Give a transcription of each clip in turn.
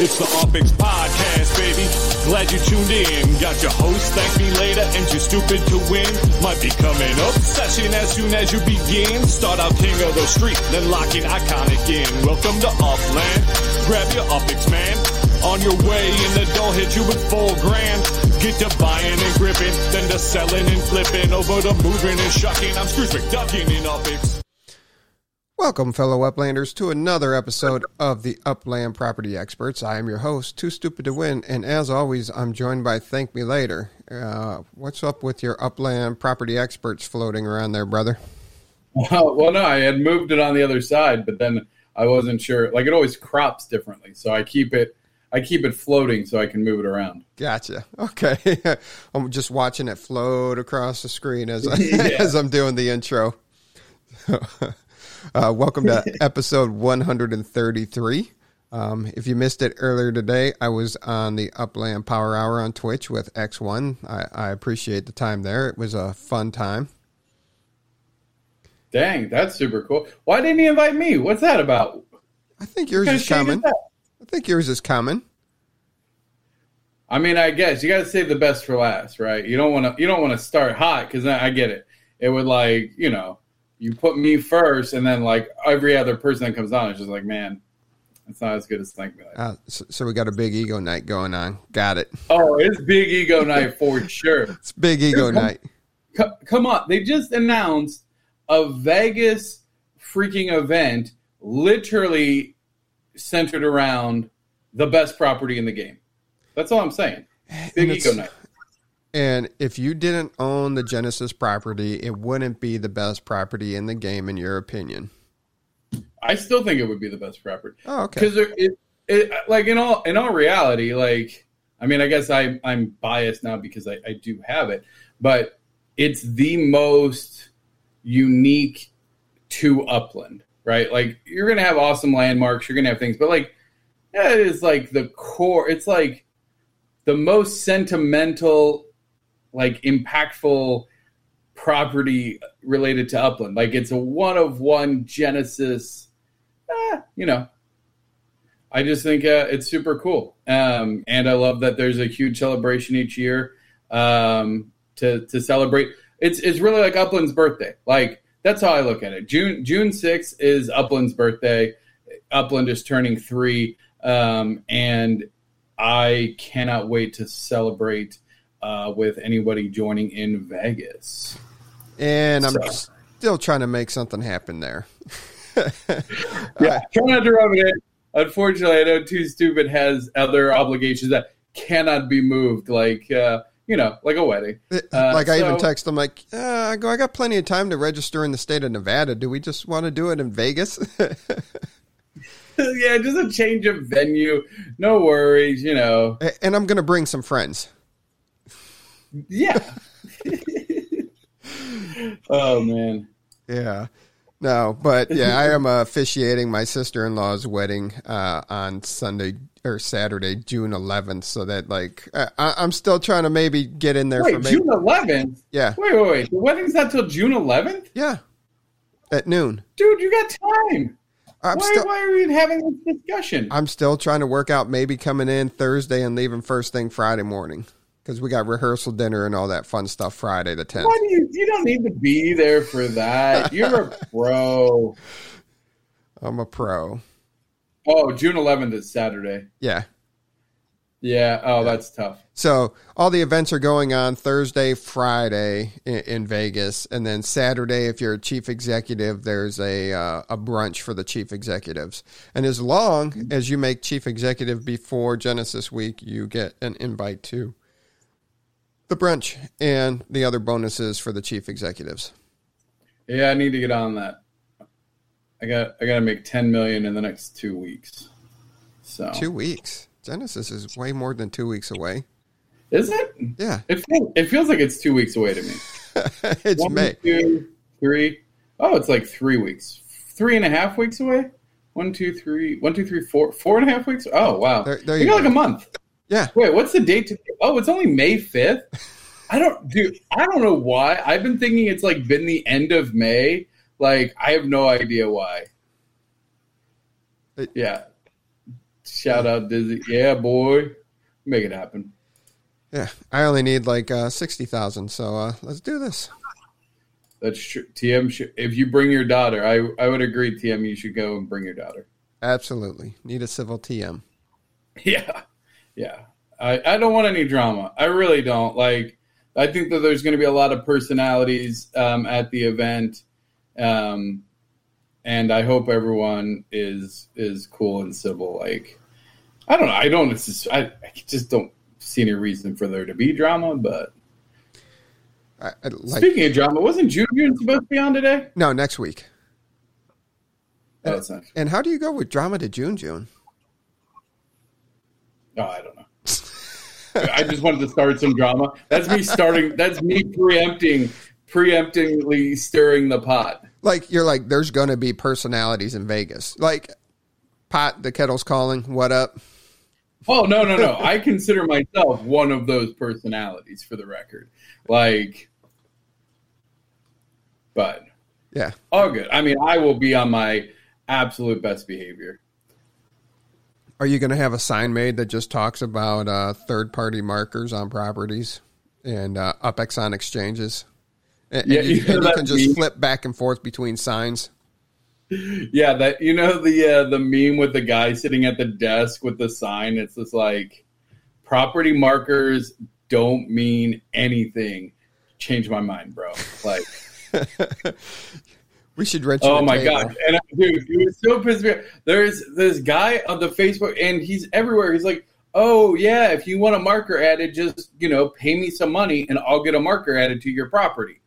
It's the UpX Podcast, baby. Glad you tuned in. Got your host, thank me later, and you're stupid to win. Might be coming up. Session as soon as you begin. Start out king of the street, then lock in iconic in. Welcome to Upland. Grab your UpX, man. On your way in the door, hit you with four grand. Get to buying and gripping, then to selling and flipping, over to moving and shucking. I'm Scrooge McDuckin in UpX. Welcome, fellow Uplanders, to another episode of the Upland Property Experts. I am your host, Too Stupid to Win, and as always, I'm joined by Thank Me Later. Uh, what's up with your Upland Property Experts floating around there, brother? Well, well, no, I had moved it on the other side, but then I wasn't sure. Like it always crops differently, so I keep it. I keep it floating so I can move it around. Gotcha. Okay, I'm just watching it float across the screen as I, Yeah. as I'm doing the intro. uh, welcome to episode 133. Um, if you missed it earlier today, I was on the Upland Power Hour on Twitch with X1. I, I appreciate the time there. It was a fun time. Dang, that's super cool. Why didn't he invite me? What's that about? I think yours is coming. I think yours is coming. I mean, I guess you got to save the best for last, right? You don't want to. You don't want to start hot because I, I get it. It would like you know, you put me first, and then like every other person that comes on is just like, man, it's not as good as Thank Me. Uh, so, so we got a big ego night going on. Got it. Oh, it's big ego night for sure. It's big ego Come- night. Co- come on, they just announced a Vegas freaking event, literally centered around the best property in the game. That's all I'm saying. Big ego night. And if you didn't own the Genesis property, it wouldn't be the best property in the game, in your opinion. I still think it would be the best property Oh, okay. because it, it, like in all in all reality, like I mean, I guess I I'm biased now because I, I do have it, but it's the most unique to Upland, right? Like you're gonna have awesome landmarks, you're gonna have things, but like yeah, it is like the core. It's like the most sentimental, like impactful property related to Upland. Like it's a one of one Genesis. eh, you know, I just think uh, it's super cool, um, and I love that there's a huge celebration each year um, to to celebrate. It's it's really like Upland's birthday. Like that's how I look at it. June June sixth is Upland's birthday. Upland is turning three, um, and I cannot wait to celebrate uh, with anybody joining in Vegas. And I'm So- still trying to make something happen there. Yeah, try not to rub it. Unfortunately, I know Too Stupid has other obligations that cannot be moved, like uh, you know, like a wedding. Uh, like I even so- text them like, uh, I go, I got plenty of time to register in the state of Nevada. Do we just want to do it in Vegas? yeah, just a change of venue. No worries, you know. and I'm going to bring some friends. Yeah. oh man. Yeah. No, but yeah, I am officiating my sister in law's wedding uh, on Sunday or Saturday, June 11th. So that like I, I- I'm still trying to maybe get in there for maybe June 11th? yeah Wait, wait, wait. The wedding's not till June 11th? yeah at noon. Dude, you got time. I'm why, still why are we having this discussion? I'm still trying to work out maybe coming in Thursday and leaving first thing Friday morning because we got rehearsal dinner and all that fun stuff Friday the 10th. Why do you? You don't need to be there for that. You're a pro. I'm a pro. Oh, June 11th is Saturday. Yeah. Yeah. Oh, that's tough. So all the events are going on Thursday, Friday in, in Vegas, and then Saturday, if you're a chief executive, there's a uh, a brunch for the chief executives. And as long as you make chief executive before Genesis Week, you get an invite to the brunch and the other bonuses for the chief executives. Yeah, I need to get on that. I got. I got to make 10 million in the next two weeks. So Two weeks. Genesis is way more than two weeks away. is it? Yeah, It feels. It feels like it's two weeks away to me. it's One, May. two, three. Oh, it's like three weeks. Three and a half weeks away. One, two, three. One, two, three, four. Four and a half weeks. Oh, wow. There- there you got like a month. Yeah, Wait, what's the date? To, oh, it's only May fifth. I don't, dude. I don't know why. I've been thinking it's like been the end of May. Like I have no idea why. It- yeah, Shout out Dizzy. Yeah, boy. Make it happen. Yeah, I only need like uh, sixty thousand, so uh, let's do this. That's true. TM, if you bring your daughter, I I would agree. TM, you should go and bring your daughter. Absolutely, need a civil TM. Yeah, yeah. I I don't want any drama. I really don't. Like, I think that there's going to be a lot of personalities um, at the event, um, and I hope everyone is is cool and civil. Like, I don't know. I don't. It's just, I, I just don't see any reason for there to be drama. But I, I, like, speaking of drama, wasn't June supposed to be on today? no, next week. Oh, not. And how do you go with drama to June June? Oh, I don't know. I just wanted to start some drama. That's me starting. That's me preempting, preemptingly stirring the pot. Like you're like, there's going to be personalities in Vegas. Like, pot the kettle's calling. What up? Oh no, no, no! I consider myself one of those personalities, for the record. Like, but Yeah. all good. I mean, I will be on my absolute best behavior. Are you going to have a sign made that just talks about uh, third party markers on properties and uh, UpX on exchanges? And, and Yeah, you, you know and you can just meme? flip back and forth between signs. Yeah, that you know the uh, the meme with the guy sitting at the desk with the sign. It's just like property markers don't mean anything. Change my mind, bro. Like, We should rent you oh my god! And I- dude, he was so pissed. me off. There's this guy on the Facebook, and he's everywhere. He's like, "Oh yeah, if you want a marker added, just you know, pay me some money, and I'll get a marker added to your property."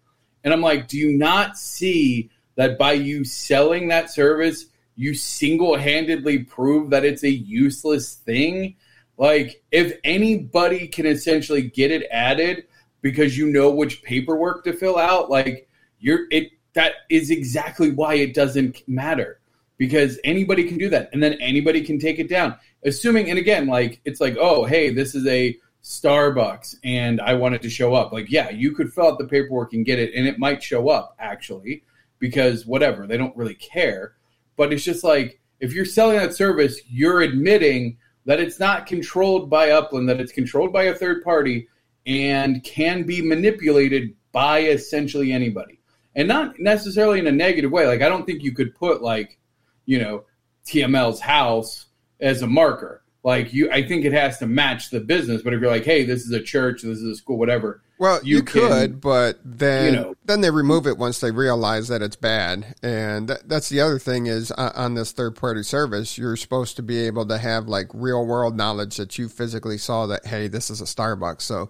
And I'm like, "Do you not see that by you selling that service, you single-handedly prove that it's a useless thing?" Like, if anybody can essentially get it added because you know which paperwork to fill out, like you're it that is exactly why it doesn't matter because anybody can do that and then anybody can take it down. Assuming and again like it's like oh hey this is a starbucks and i wanted to show up. Like yeah you could fill out the paperwork and get it and it might show up actually because whatever they don't really care. But it's just like if you're selling that service you're admitting that it's not controlled by upland that it's controlled by a third party and can be manipulated by essentially anybody and not necessarily in a negative way. Like I don't think you could put like, you know, TML's house as a marker. Like you, I think it has to match the business. But if you're like, hey, this is a church, this is a school, whatever. Well, you, you can- could, but then you know. then they remove it once they realize that it's bad. And that, that's the other thing is uh, on this third party service, you're supposed to be able to have like real world knowledge that you physically saw that hey, this is a Starbucks. So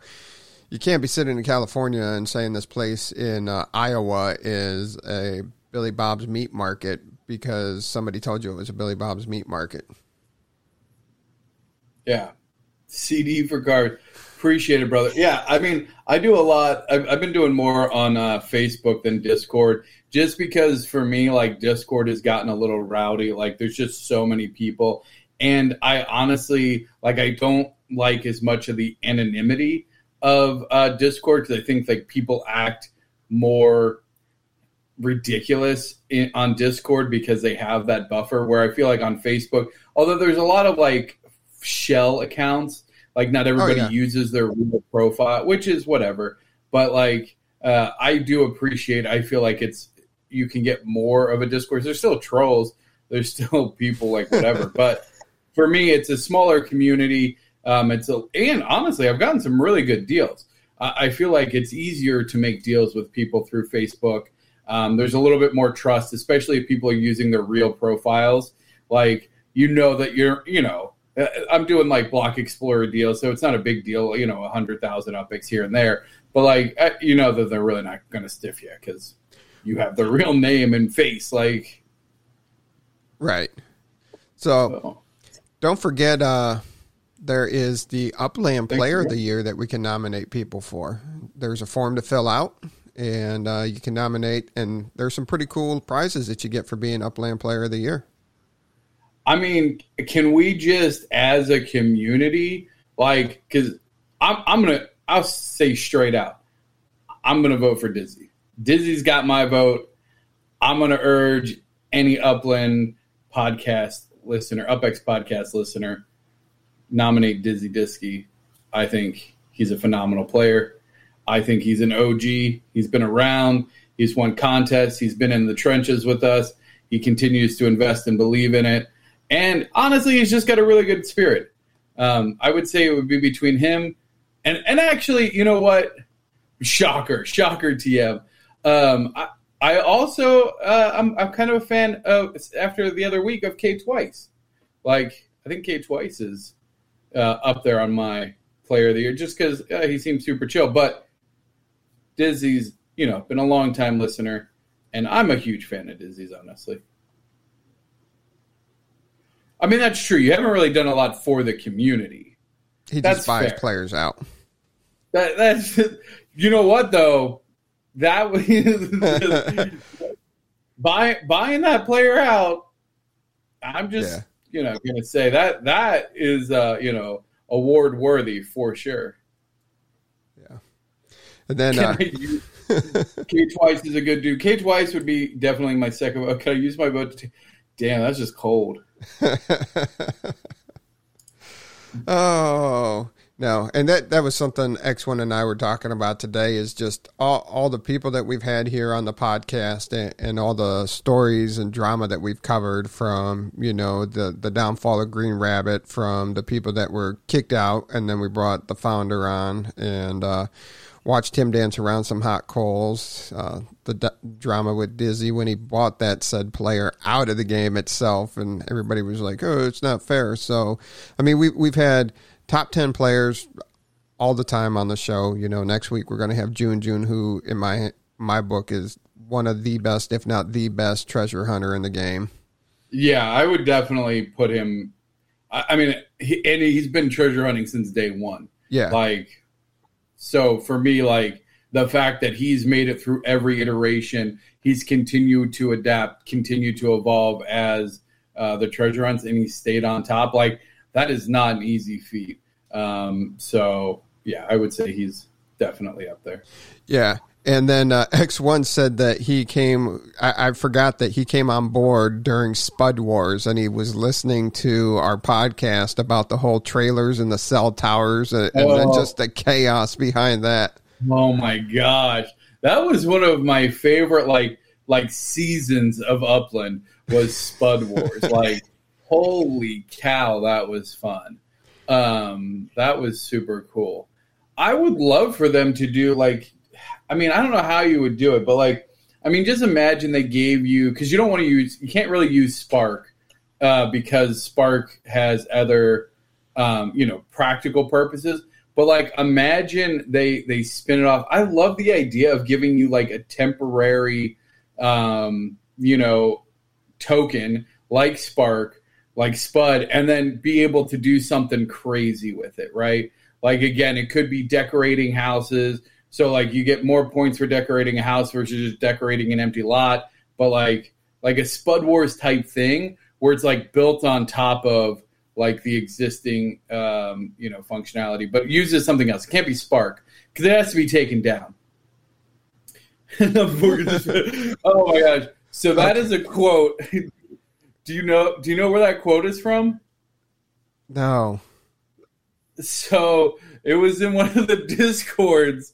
you can't be sitting in California and saying this place in uh, Iowa is a Billy Bob's meat market because somebody told you it was a Billy Bob's meat market. Yeah. CD for card. Appreciate it, brother. Yeah, I mean, I do a lot. I've, I've been doing more on uh, Facebook than Discord, just because for me, like Discord has gotten a little rowdy. Like, there's just so many people, and I honestly, like, I don't like as much of the anonymity of uh, Discord because I think like people act more ridiculous in, on Discord because they have that buffer. Where I feel like on Facebook, although there's a lot of like shell accounts, like not everybody yeah. uses their real profile, which is whatever. But like, uh, I do appreciate. I feel like it's you can get more of a Discord. There's still trolls. There's still people like whatever. but for me, it's a smaller community. Um, it's a, and honestly, I've gotten some really good deals. I, I feel like it's easier to make deals with people through Facebook. Um, there's a little bit more trust, especially if people are using their real profiles. Like you know that you're, you know, uh, I'm doing like Block Explorer deals, so it's not a big deal. You know, a hundred thousand UpX here and there, but like uh, you know that they're really not going to stiff you because you have the real name and face. Like, Right. So so. don't forget uh there is the Upland Thank Player you. of the Year that we can nominate people for. There's a form to fill out, and uh, you can nominate, and there's some pretty cool prizes that you get for being Upland Player of the Year. I mean, can we just, as a community, like, because I'm, I'm gonna, I'll say straight out, I'm gonna vote for Dizzy. Dizzy's got my vote. I'm gonna urge any Upland podcast listener, UpX podcast listener, nominate Dizzy Diskey. I think he's a phenomenal player. I think he's an OG. He's been around. He's won contests. He's been in the trenches with us. He continues to invest and believe in it. And honestly, he's just got a really good spirit. Um, I would say it would be between him and and actually, you know what? Shocker, shocker, TM. Um, I, I also uh, I'm I'm kind of a fan of after the other week of K Twice. Like I think K Twice is uh, up there on my player of the year just because uh, he seems super chill. But Dizzy's you know been a long time listener, and I'm a huge fan of Dizzy's honestly. I mean that's true. You haven't really done a lot for the community. He That's just buys fair. players out. That, that's you know what though that was buy, buying that player out. I'm just Yeah. You know going to say that that is uh, you know award worthy for sure. Yeah, and then uh, K Twice is a good dude. K Twice would be definitely my second. vote. Can I use my vote? To t- Damn, that's just cold. oh no, and that that was something X One and I were talking about today. Is just all all the people that we've had here on the podcast and, and all the stories and drama that we've covered from you know the the downfall of Green Rabbit, from the people that were kicked out, and then we brought the founder on and. uh watched him dance around some hot coals. Uh, the d- drama with Dizzy when he bought that said player out of the game itself, and everybody was like, "Oh, it's not fair." So, I mean, we we've had top ten players all the time on the show. You know, next week we're going to have June June, who in my my book is one of the best, if not the best, treasure hunter in the game. Yeah, I would definitely put him. I, I mean, he, and he's been treasure hunting since day one. Yeah, Like, so for me, like the fact that he's made it through every iteration, he's continued to adapt, continued to evolve as uh, the treasure hunts, and he stayed on top. Like that is not an easy feat. Um, so yeah, I would say he's definitely up there. Yeah. And then uh, X1 said that he came, I, I forgot that he came on board during Spud Wars and he was listening to our podcast about the whole trailers and the cell towers and, and then Oh. just the chaos behind that. Oh my gosh, that was one of my favorite like like seasons of Upland was Spud Wars. like, holy cow, that was fun. Um, that was super cool. I would love for them to do like, I mean, I don't know how you would do it, but like, I mean, just imagine they gave you because you don't want to use, you can't really use Spark uh, because Spark has other, um, you know, practical purposes. But like, imagine they they spin it off. I love the idea of giving you like a temporary, um, you know, token like Spark, like Spud, and then be able to do something crazy with it, right? Like again, it could be decorating houses. So like you get more points for decorating a house versus just decorating an empty lot. But like like a Spud Wars type thing where it's like built on top of like the existing um, you know functionality, but uses something else. It can't be Spark because it has to be taken down. oh my gosh! So that is a quote. Do you know? Do you know where that quote is from? No. So it was in one of the discords,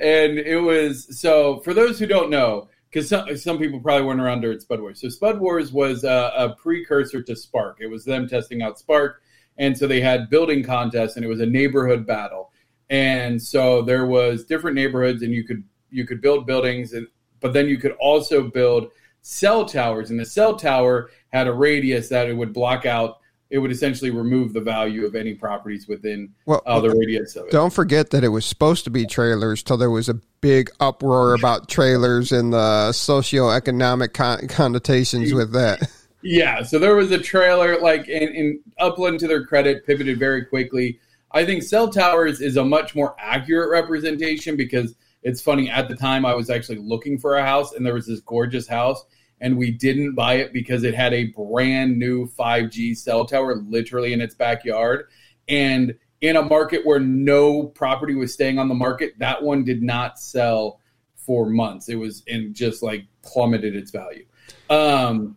and it was so for those who don't know, because some, some people probably weren't around during Spud Wars. So Spud Wars was a, a precursor to Spark. It was them testing out Spark, and so they had building contests, and it was a neighborhood battle. And so there was different neighborhoods, and you could you could build buildings, and but then you could also build cell towers, and the cell tower had a radius that it would block out. It would essentially remove the value of any properties within Well, uh, the radius of it. don't forget that it was supposed to be trailers till there was a big uproar about trailers and the socioeconomic con- connotations with that. Yeah, so there was a trailer, like in, in Upland, to their credit, pivoted very quickly. I think Cell Towers is a much more accurate representation because it's funny. At the time, I was actually looking for a house, and there was this gorgeous house, and we didn't buy it because it had a brand new 5G cell tower literally in its backyard. And in a market where no property was staying on the market, that one did not sell for months. It was and just like plummeted its value. Um,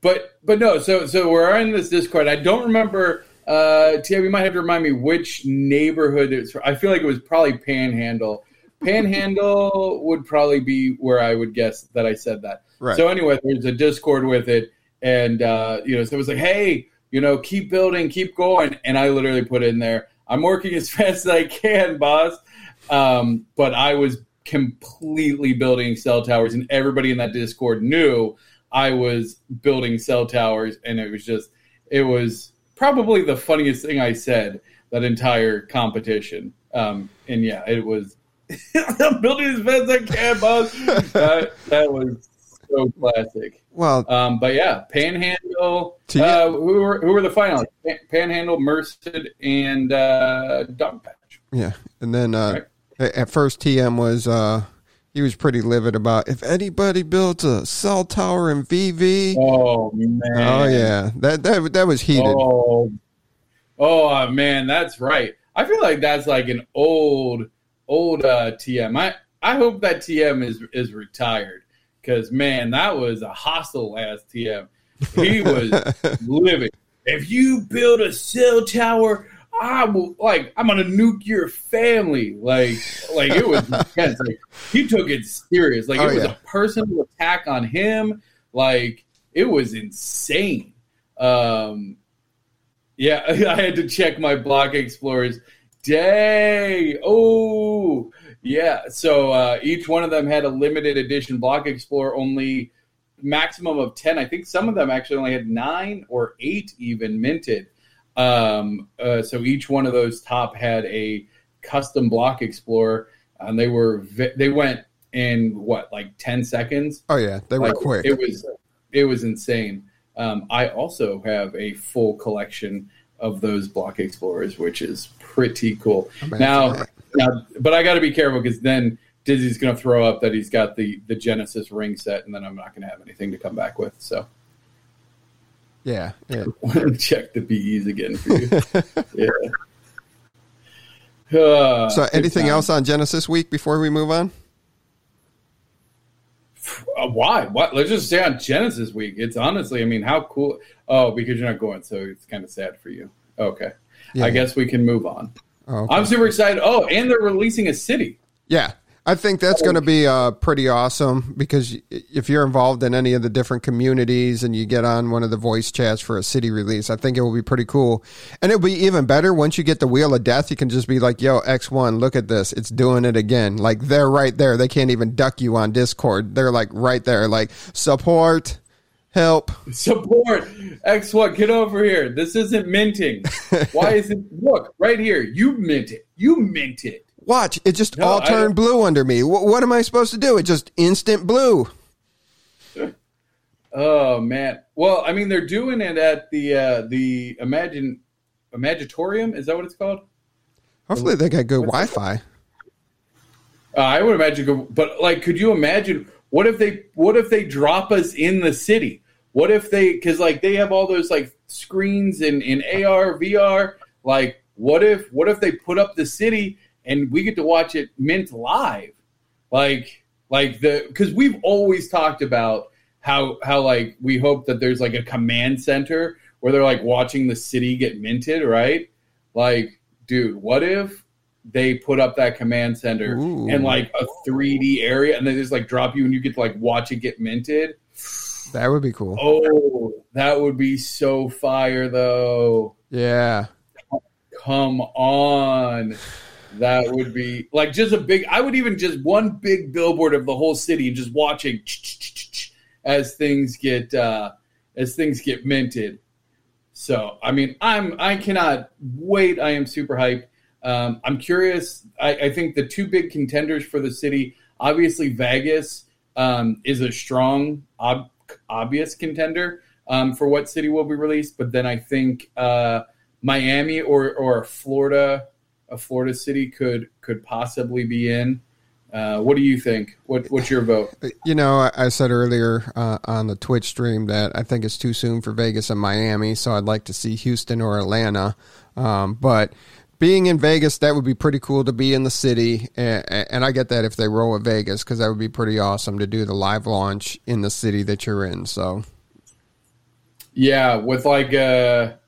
but but no. So so we're in this Discord. I don't remember. Uh, Tia, you might have to remind me which neighborhood it's. I feel like it was probably Panhandle. Panhandle would probably be where I would guess that I said that. Right. So anyway, there's a Discord with it, and uh, you know, so it was like, hey, you know, keep building, keep going, and I literally put in there, I'm working as fast as I can, boss. Um, but I was completely building cell towers, and everybody in that Discord knew I was building cell towers, and it was just, it was probably the funniest thing I said that entire competition. Um, and yeah, it was I'm building as fast as I can, boss. that, that was so classic. Well, Um, but yeah, Panhandle. You- Uh, who were who were the finalists? Panhandle, Merced, and uh, Dogpatch. yeah, and then uh, Right. at first TM was uh, he was pretty livid about if anybody builds a cell tower in VV. Oh man. Oh yeah, that that that was heated. Oh, oh man, that's right. I feel like that's like an old, old uh, TM. I I hope that TM is is retired because man, that was a hostile ass TM. He was living. If you build a cell tower, I will like I'm gonna nuke your family. Like like it was intense. Like he took it serious. Like Oh, it was yeah. a personal attack on him. Like it was insane. Um yeah, I had to check my block explorers. Day. Oh, yeah. So uh, each one of them had a limited edition block explorer, only maximum of 10. I think some of them actually only had nine or eight even minted. Um, uh, so each one of those top had a custom block explorer, and they were vi- they went in what like 10 seconds. Oh yeah, they were Like, quick. It was it was insane. Um, I also have a full collection of those block explorers, which is pretty cool. Now, now, but I got to be careful because then Dizzy's going to throw up that he's got the the Genesis ring set, and then I'm not going to have anything to come back with. So yeah, yeah. check the bees again for you. yeah. Uh, So anything time. else on Genesis week before we move on? Uh, why? What? Let's just stay on Genesis week. It's honestly, I mean, how cool. Oh, because you're not going, so it's kind of sad for you. Okay, Yeah. I guess we can move on. Oh, okay. I'm super excited. Oh, and they're releasing a city. Yeah, I think that's going to be uh, pretty awesome because if you're involved in any of the different communities and you get on one of the voice chats for a city release, I think it will be pretty cool. And it'll be even better once you get the Wheel of Death. You can just be like, "Yo, X one, look at this! It's doing it again!" Like they're right there. They can't even duck you on Discord. They're like right there. Like support, help. Support X one. Get over here. This isn't minting. Why is it? Look right here. You mint it. You mint it. Watch it just No, all I- turn blue under me. Wh- what am I supposed to do? It just instant blue. Oh man. Well, I mean, they're doing it at the uh, the Imagine Imaginatorium. Is that what it's called? Hopefully they got good Wi-Fi. Uh, I would imagine, but like, could you imagine what if they what if they drop us in the city? What if they because like they have all those like screens in in AR VR. Like, what if what if they put up the city and we get to watch it mint live? Like like the because we've always talked about how how like we hope that there's like a command center where they're like watching the city get minted, right? Like, dude, what if they put up that command center Ooh. and like a 3D area and they just like drop you and you get to like watch it get minted? That would be cool. Oh, that would be so fire though. Yeah. Come on. That would be like just a big I would even just one big billboard of the whole city and just watching as things get uh as things get minted. So I mean I'm I cannot wait. I am super hyped. Um, I'm curious. I, I think the two big contenders for the city, obviously Vegas um, is a strong, ob- obvious contender um, for what city will be released. But then I think uh, Miami or or Florida, a Florida city could could possibly be in. Uh, what do you think? What what's your vote? You know, I, I said earlier uh, on the Twitch stream that I think it's too soon for Vegas and Miami, so I'd like to see Houston or Atlanta. Um, but being in Vegas, that would be pretty cool to be in the city, and, and I get that if they roll at Vegas because that would be pretty awesome to do the live launch in the city that you're in. So Yeah, with like a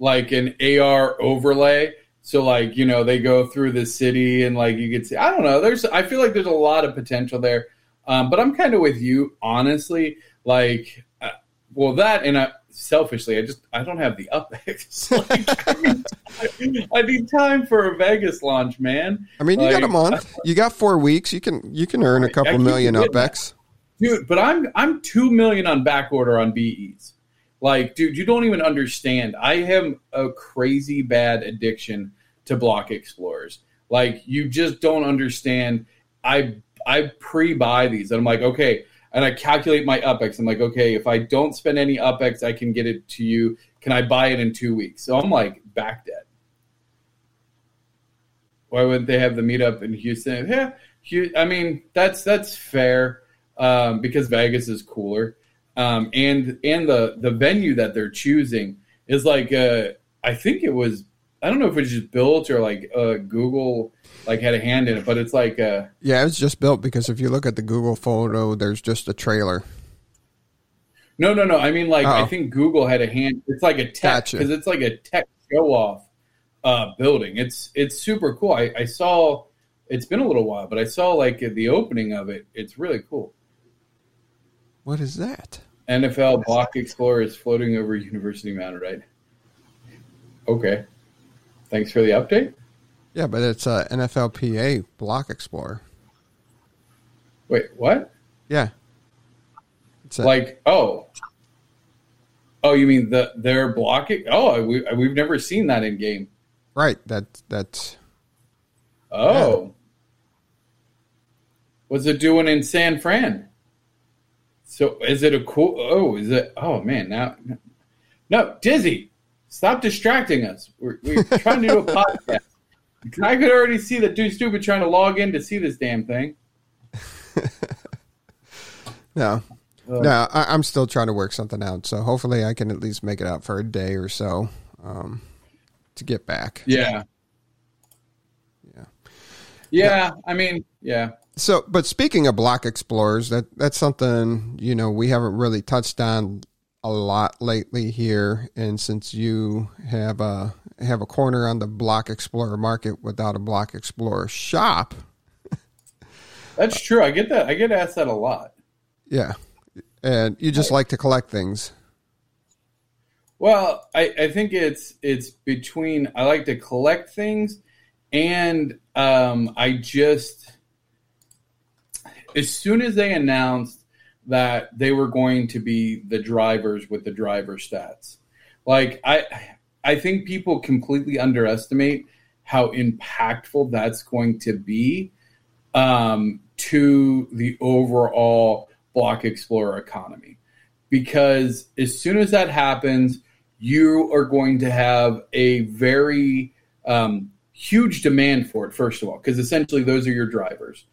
like an AR overlay. So like you know they go through the city and like you can see. I don't know. There's I feel like there's a lot of potential there, um, but I'm kind of with you honestly. Like, uh, well that and I, selfishly, I just I don't have the UpX. like, I, need, I need time for a Vegas launch, man. I mean, you Like, got a month. You got four weeks. You can you can earn a couple million UpX. dude. But I'm I'm two million on back order on BEs. Like, dude, you don't even understand. I have a crazy bad addiction to block explorers. Like, you just don't understand. I I pre-buy these, and I'm like, okay, and I calculate my UpX. I'm like, okay, if I don't spend any UpX, I can get it to you. Can I buy it in two weeks? So I'm like back dead. Why wouldn't they have the meetup in Houston? Yeah, I mean that's that's fair um, because Vegas is cooler, um, and and the the venue that they're choosing is like uh, I think it was I don't know if it was just built or like uh, Google like had a hand in it, but it's like uh, Yeah, it's just built because if you look at the Google photo, there's just a trailer. no no no I mean like I Oh. think Google had a hand. It's like a tech Gotcha. because it's like a tech show off uh, building. It's it's super cool. I, I saw it's been a little while, but I saw like the opening of it. It's really cool. What is that? NFL Block Explorer is floating over University Mound, right? Okay. Thanks for the update. Yeah, but it's a NFLPA Block Explorer. Wait, what? Yeah, it's a, Like, oh, oh, you mean the they're blocking? Oh, we, we've never seen that in game. right. That that's Oh, what's it doing in San Fran? So is it a cool? Oh, is it? Oh man, now no, Dizzy, stop distracting us. We're, we're trying to do a podcast. I could already see that dude stupid trying to log in to see this damn thing. no. Uh, No, I, I'm still trying to work something out. So hopefully, I can at least make it out for a day or so um, to get back. Yeah. Yeah. Yeah, I mean, yeah. So, but speaking of block explorers, that that's something you know we haven't really touched on a lot lately here. And since you have a have a corner on the block explorer market without a block explorer shop, That's true. I get that. I get asked that a lot. yeah, and you just like to collect things. Well, I, I think it's it's between I like to collect things and um, I just as soon as they announced that they were going to be the drivers with the driver stats, like I I think people completely underestimate how impactful that's going to be um, to the overall block explorer economy because as soon as that happens, you are going to have a very um, huge demand for it, first of all, because essentially those are your drivers.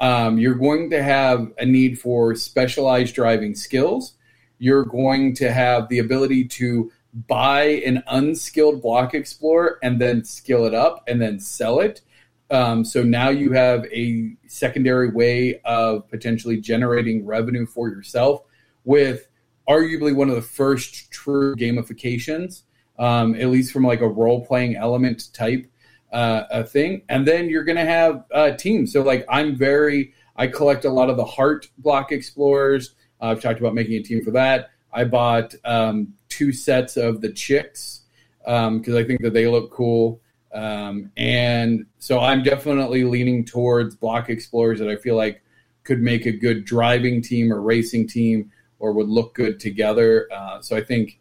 Um, you're going to have a need for specialized driving skills. You're going to have the ability to buy an unskilled block explorer and then skill it up and then sell it. Um, so now you have a secondary way of potentially generating revenue for yourself with arguably one of the first true gamifications, um, at least from like a role playing element type uh, a thing. And then you're going to have uh, teams. So like I'm very, I collect a lot of the heart block explorers. Uh, I've talked about making a team for that. I bought um, two sets of the chicks because I think that they look cool. Um, and so I'm definitely leaning towards block explorers that I feel like could make a good driving team or racing team or would look good together. Uh, so I think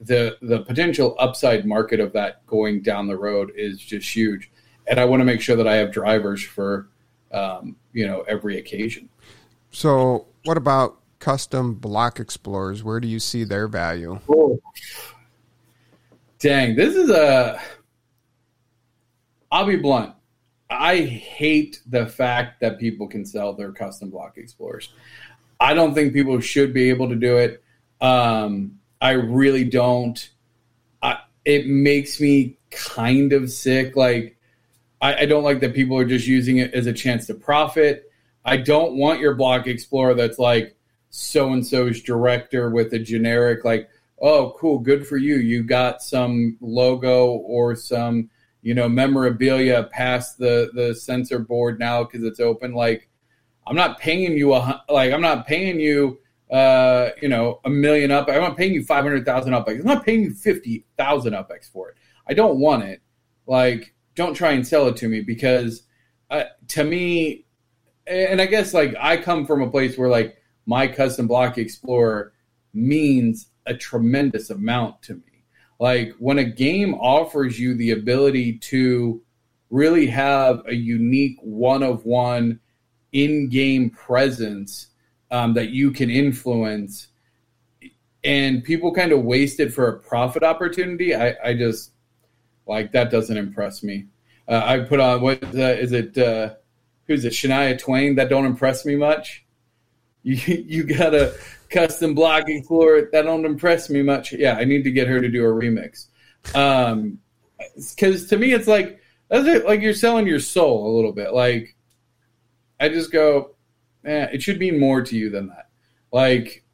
the the potential upside market of that going down the road is just huge, and I want to make sure that I have drivers for um, you know every occasion. So, what about custom block explorers? Where do you see their value? Dang, this is a. I'll be blunt. I hate the fact that people can sell their custom block explorers. I don't think people should be able to do it. Um, I really don't. I, it makes me kind of sick. Like, I, I don't like that people are just using it as a chance to profit. I don't want your block explorer that's like so and so's director with a generic like oh, cool, good for you. You got some logo or some, you know, memorabilia past the the censor board now because it's open. Like, I'm not paying you a like I'm not paying you uh, you know, a million up. I'm not paying you five hundred thousand UpX. I'm not paying you fifty thousand UpX for it. I don't want it. Like, don't try and sell it to me because, uh, to me, and I guess like I come from a place where like my custom block explorer means a tremendous amount to me. Like when a game offers you the ability to really have a unique one of one in game presence um, that you can influence, and people kind of waste it for a profit opportunity. I, I just like that doesn't impress me. Uh, I put on what uh, is it? Uh, who's it? Shania Twain. That don't impress me much. You you got a custom block explorer that don't impress me much. Yeah, I need to get her to do a remix. Um, because to me it's like that's it, like you're selling your soul a little bit. Like I just go, eh, it should mean more to you than that. Like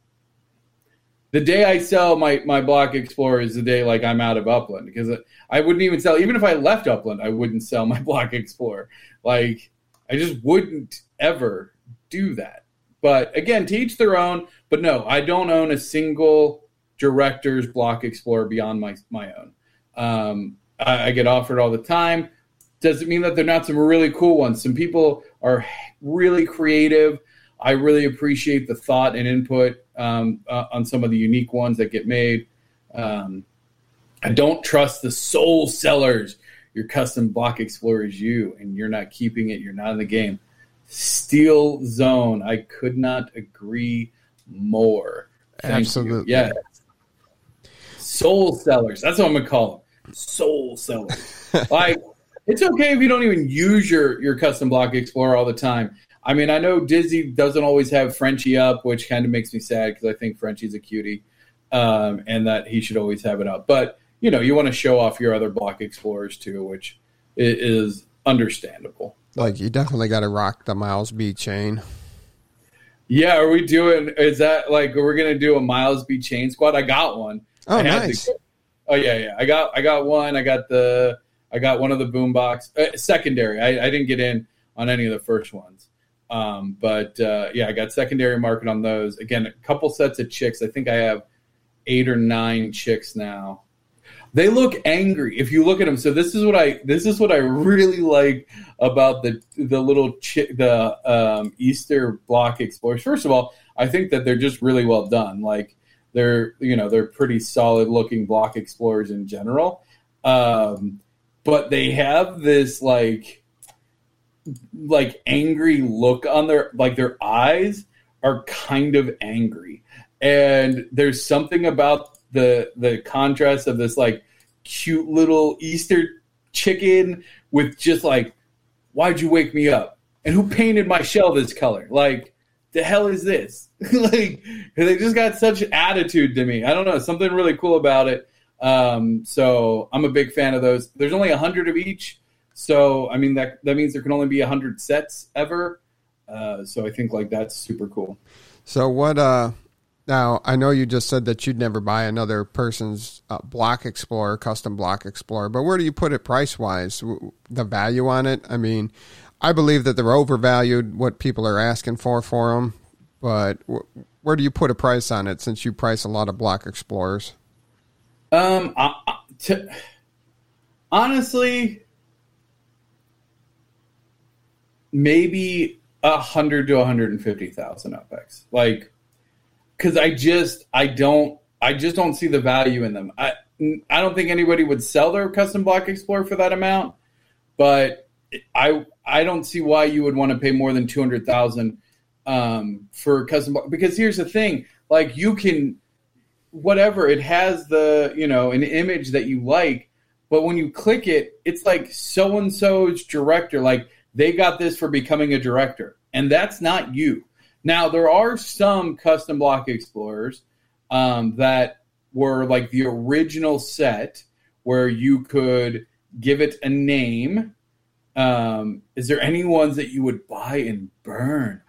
the day I sell my my block explorer is the day like I'm out of Upland because I wouldn't even sell even if I left Upland I wouldn't sell my block explorer. Like I just wouldn't ever do that. But again, teach their own. But no, I don't own a single director's block explorer beyond my my own. Um, I, I get offered all the time. Doesn't mean that they're not some really cool ones. Some people are really creative. I really appreciate the thought and input um, uh, on some of the unique ones that get made. Um, I don't trust the soul sellers. Your custom block explorer is you, and you're not keeping it. You're not in the game. Steel Zone. I could not agree more. Thank Absolutely. Yeah. Soul sellers. That's what I'm gonna call them. Soul sellers. like it's okay if you don't even use your your custom block explorer all the time. I mean, I know Dizzy doesn't always have Frenchie up, which kind of makes me sad because I think Frenchie's a cutie, um, and that he should always have it up. But you know, you want to show off your other block explorers too, which is understandable. Like you definitely got to rock the Miles B chain. Yeah, are we doing? Is that like we're gonna do a Miles B chain squad? I got one. Oh, nice. To, oh yeah, yeah. I got I got one. I got the I got one of the boombox uh, secondary. I, I didn't get in on any of the first ones. Um, but uh, yeah, I got secondary market on those. Again, a couple sets of chicks. I think I have eight or nine chicks now they look angry if you look at them. So this is what I this is what I really like about the the little chi- the um, Easter block explorers. First of all, I think that they're just really well done. Like they're you know they're pretty solid looking block explorers in general, um, but they have this like like angry look on their like their eyes are kind of angry and there's something about the the contrast of this like cute little Easter chicken with just like, why'd you wake me up? And who painted my shell this color? Like, the hell is this? like, they just got such attitude to me. I don't know, something really cool about it. Um, so I'm a big fan of those. There's only a hundred of each, so I mean that that means there can only be a hundred sets ever. Uh, so I think like that's super cool. So what? Uh, now, I know you just said that you'd never buy another person's uh, Block Explorer, custom Block Explorer, but where do you put it price wise? The value on it? I mean, I believe that they're overvalued what people are asking for for them, but where do you put a price on it since you price a lot of Block Explorers? Um, I, to, honestly, maybe a hundred to one hundred and fifty thousand UpX. Like because I just I don't I just don't see the value in them. I I don't think anybody would sell their custom block explorer for that amount, but I I don't see why you would want to pay more than two hundred thousand um, for custom block. Because here's the thing: like you can whatever it has the you know an image that you like, but when you click it, it's like so and so's director. Like they got this for becoming a director, and that's not you. Now there are some custom block explorers um, that were like the original set where you could give it a name. Um, is there any ones that you would buy and burn?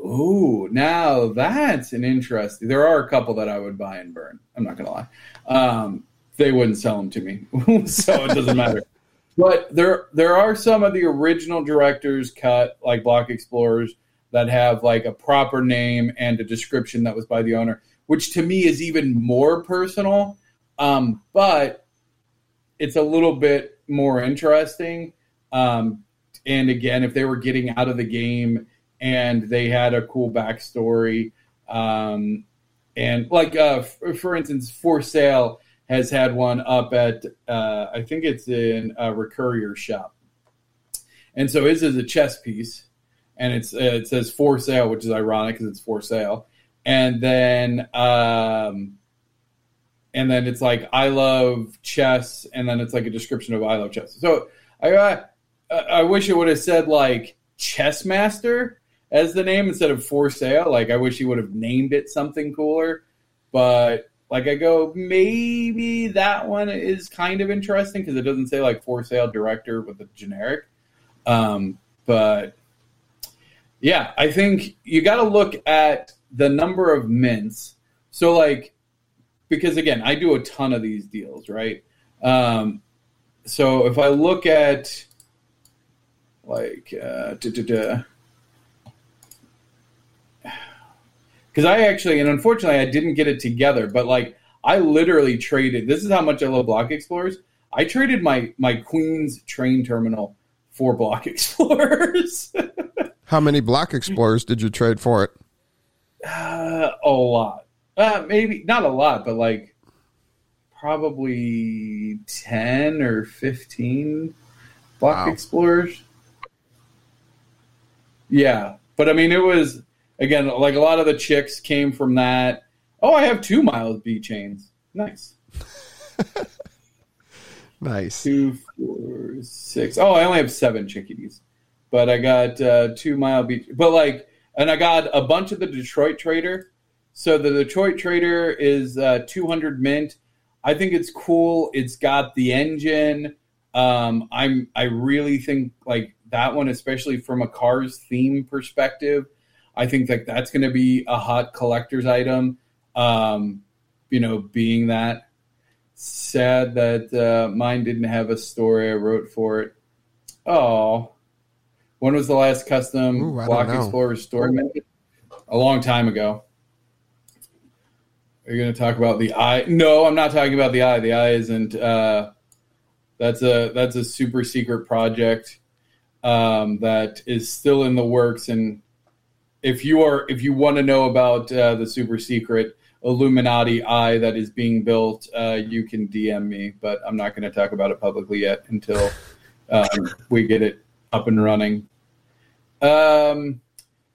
Ooh, now that's an interesting. There are a couple that I would buy and burn. I'm not gonna lie. Um, they wouldn't sell them to me, so it doesn't matter. But there, there are some of the original directors cut, like Block Explorers, that have like a proper name and a description that was by the owner, which to me is even more personal. Um, but it's a little bit more interesting. Um, and again, if they were getting out of the game and they had a cool backstory, um, and like uh, f- for instance, for sale has had one up at uh, I think it's in a Recurrier shop, and so his is a chess piece, and it's uh, it says for sale, which is ironic because it's for sale, and then um, and then it's like I love chess, and then it's like a description of I love chess. So I uh, I wish it would have said like chess master as the name instead of for sale. Like I wish he would have named it something cooler, but like I go maybe that one is kind of interesting because it doesn't say like for sale director with a generic. Um, but yeah, I think you got to look at the number of mints. So like because again, I do a ton of these deals, right? Um, so if I look at like uh, because I actually and unfortunately I didn't get it together, but like I literally traded. This is how much I love Block Explorers. I traded my my Queens train terminal for Block Explorers. how many Block Explorers did you trade for it? Uh, a lot. Uh, maybe not a lot, but like probably ten or fifteen block wow. explorers. Yeah, but I mean, it was again like a lot of the chicks came from that. Oh, I have two miles B chains. Nice. nice. Two, four, six. Oh, I only have seven chickadees, but I got uh, two mile B. But like, and I got a bunch of the Detroit Trader so the Detroit Trader is uh, 200 mint. I think it's cool. It's got the engine. Um, I'm I really think like that one, especially from a cars theme perspective. I think that that's going to be a hot collector's item. Um, you know, being that sad that uh, mine didn't have a story I wrote for it. Oh, when was the last custom Ooh, Block Explorer story? A long time ago. Are you going to talk about the eye? No, I'm not talking about the eye. The eye isn't. Uh, that's a that's a super secret project um, that is still in the works. And if you are if you want to know about uh, the super secret Illuminati eye that is being built, uh, you can DM me. But I'm not going to talk about it publicly yet until um, we get it up and running. Um,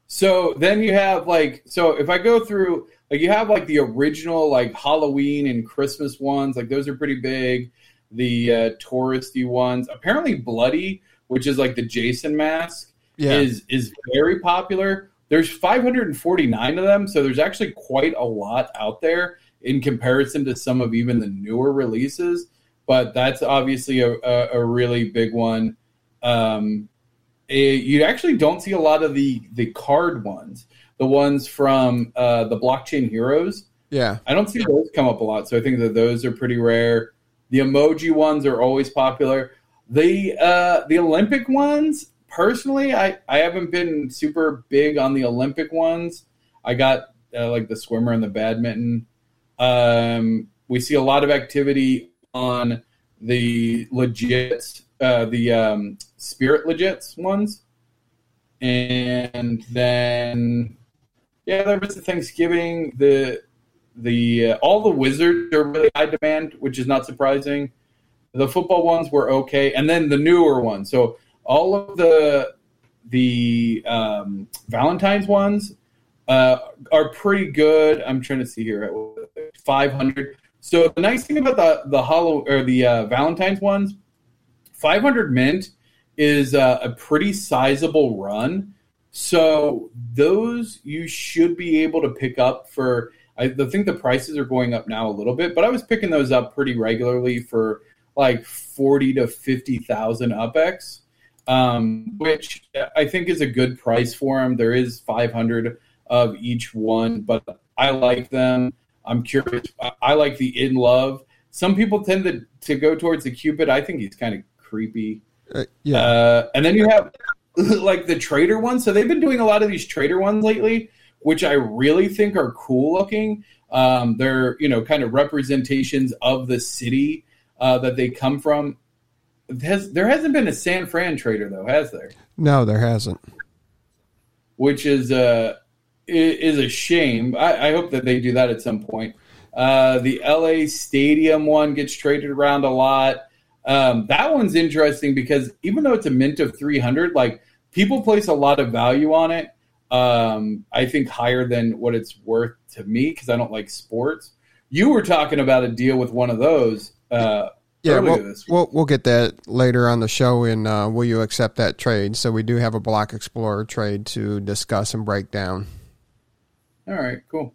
so then you have like so if I go through like you have like the original like Halloween and Christmas ones, like those are pretty big. The uh, touristy ones, apparently Bloody, which is like the Jason mask, yeah. is is very popular. There's 549 of them, so there's actually quite a lot out there in comparison to some of even the newer releases. But that's obviously a, a, a really big one. Um, it, you actually don't see a lot of the the card ones the ones from uh, the Blockchain Heroes. Yeah, I don't see those come up a lot, so I think that those are pretty rare. The emoji ones are always popular. The uh, the Olympic ones, personally, I I haven't been super big on the Olympic ones. I got uh, like the swimmer and the badminton. Um, we see a lot of activity on the legit, uh, the um, spirit legits ones, and then yeah, there was the Thanksgiving. The the uh, all the wizards are really high demand, which is not surprising. The football ones were okay, and then the newer ones. So all of the the um, Valentine's ones uh, are pretty good. I'm trying to see here 500. So the nice thing about the the hollow or the uh, Valentine's ones, 500 mint is uh, a pretty sizable run. So those you should be able to pick up for. I think the prices are going up now a little bit, but I was picking those up pretty regularly for like forty to fifty thousand UpX. Um, which I think is a good price for them. There is 500 of each one, but I like them. I'm curious. I like the in love. Some people tend to, to go towards the Cupid. I think he's kind of creepy. Uh, yeah. Uh, and then you have like the trader ones. So they've been doing a lot of these trader ones lately, which I really think are cool looking. Um, they're you know kind of representations of the city uh, that they come from. Has, there hasn't been a San Fran trader though, has there? No, there hasn't. Which is uh, is a shame. I, I hope that they do that at some point. Uh, the LA Stadium one gets traded around a lot. Um, that one's interesting because even though it's a mint of 300, like people place a lot of value on it. Um, I think higher than what it's worth to me because I don't like sports. You were talking about a deal with one of those. Uh, yeah, we'll, we'll, we'll get that later on the show. In uh, will you accept that trade? So we do have a Block Explorer trade to discuss and break down. All right, cool.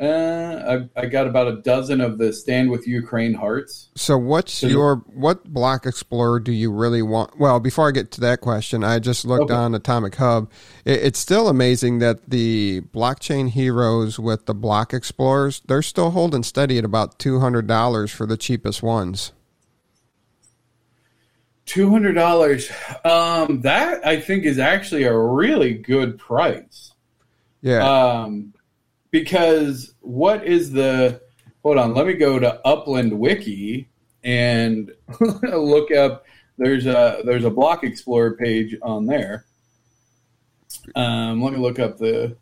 Uh, I, I got about a dozen of the Stand with Ukraine hearts. So, what's your what Block Explorer do you really want? Well, before I get to that question, I just looked okay. on Atomic Hub. It, it's still amazing that the blockchain heroes with the Block Explorers they're still holding steady at about two hundred dollars for the cheapest ones. Two hundred dollars. Um, that I think is actually a really good price. Yeah. Um, because what is the hold on let me go to upland wiki and look up there's a there's a block explorer page on there um, let me look up the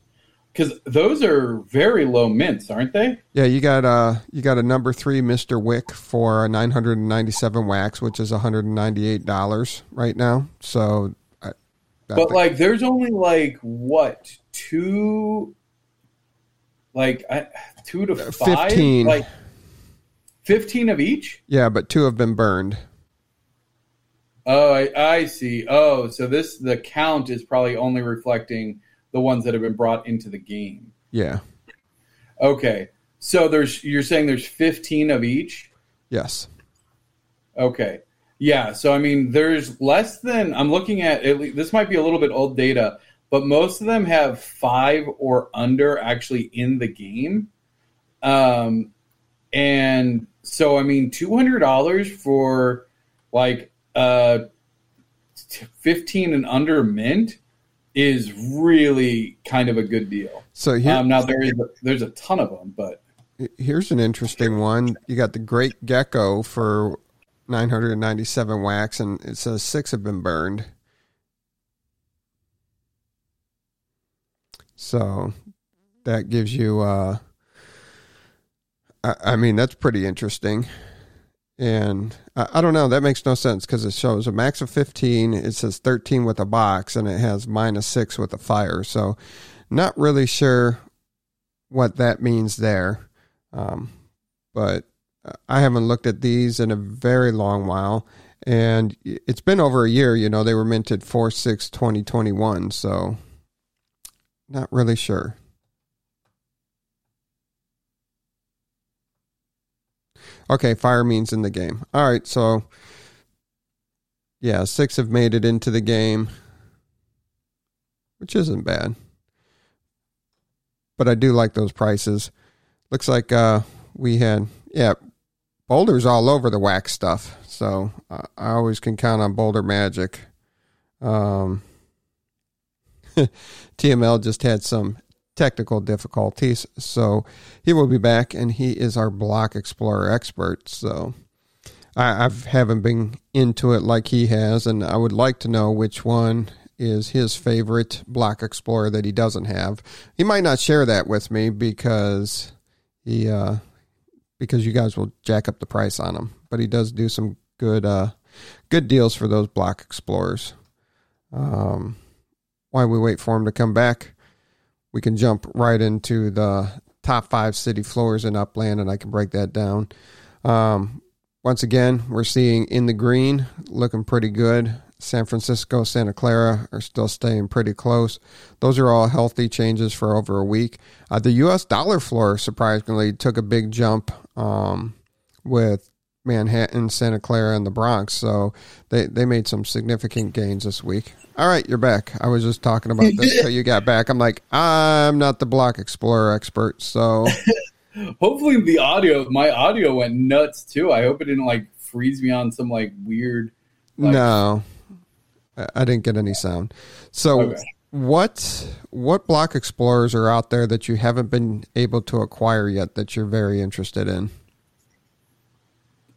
because those are very low mints aren't they yeah you got uh you got a number three mr wick for 997 wax which is 198 dollars right now so I, I but think- like there's only like what two like two to five, 15. like fifteen of each. Yeah, but two have been burned. Oh, I, I see. Oh, so this the count is probably only reflecting the ones that have been brought into the game. Yeah. Okay. So there's you're saying there's 15 of each? Yes. Okay. Yeah, so I mean there's less than I'm looking at, at least, this might be a little bit old data but most of them have five or under actually in the game. Um, and so, I mean, $200 for like uh, 15 and under mint is really kind of a good deal. So here, um, now there is a, there's a ton of them, but here's an interesting one. You got the Great Gecko for 997 wax, and it says six have been burned. So that gives you, uh, I, I mean, that's pretty interesting. And I, I don't know, that makes no sense because it shows a max of 15. It says 13 with a box and it has minus six with a fire. So not really sure what that means there. Um, but I haven't looked at these in a very long while. And it's been over a year, you know, they were minted 4 6 2021. So not really sure. Okay, fire means in the game. All right, so yeah, six have made it into the game, which isn't bad. But I do like those prices. Looks like uh, we had yeah, boulders all over the wax stuff. So uh, I always can count on Boulder Magic. Um, TML just had some technical difficulties, so he will be back, and he is our Block Explorer expert. So I, I haven't been into it like he has, and I would like to know which one is his favorite Block Explorer that he doesn't have. He might not share that with me because he uh, because you guys will jack up the price on him. But he does do some good uh, good deals for those Block Explorers. Um, while we wait for him to come back, we can jump right into the top five city floors in Upland, and I can break that down. Um, once again, we're seeing in the green, looking pretty good. San Francisco, Santa Clara are still staying pretty close. Those are all healthy changes for over a week. Uh, the U.S. dollar floor surprisingly took a big jump um, with Manhattan, Santa Clara, and the Bronx. So they, they made some significant gains this week. All right, you're back. I was just talking about this till you got back. I'm like, I'm not the Block Explorer expert, so Hopefully, the audio, my audio went nuts too. I hope it didn't like freeze me on some like weird. Like, no, I I didn't get any sound. So, Okay. what what Block Explorers are out there that you haven't been able to acquire yet that you're very interested in?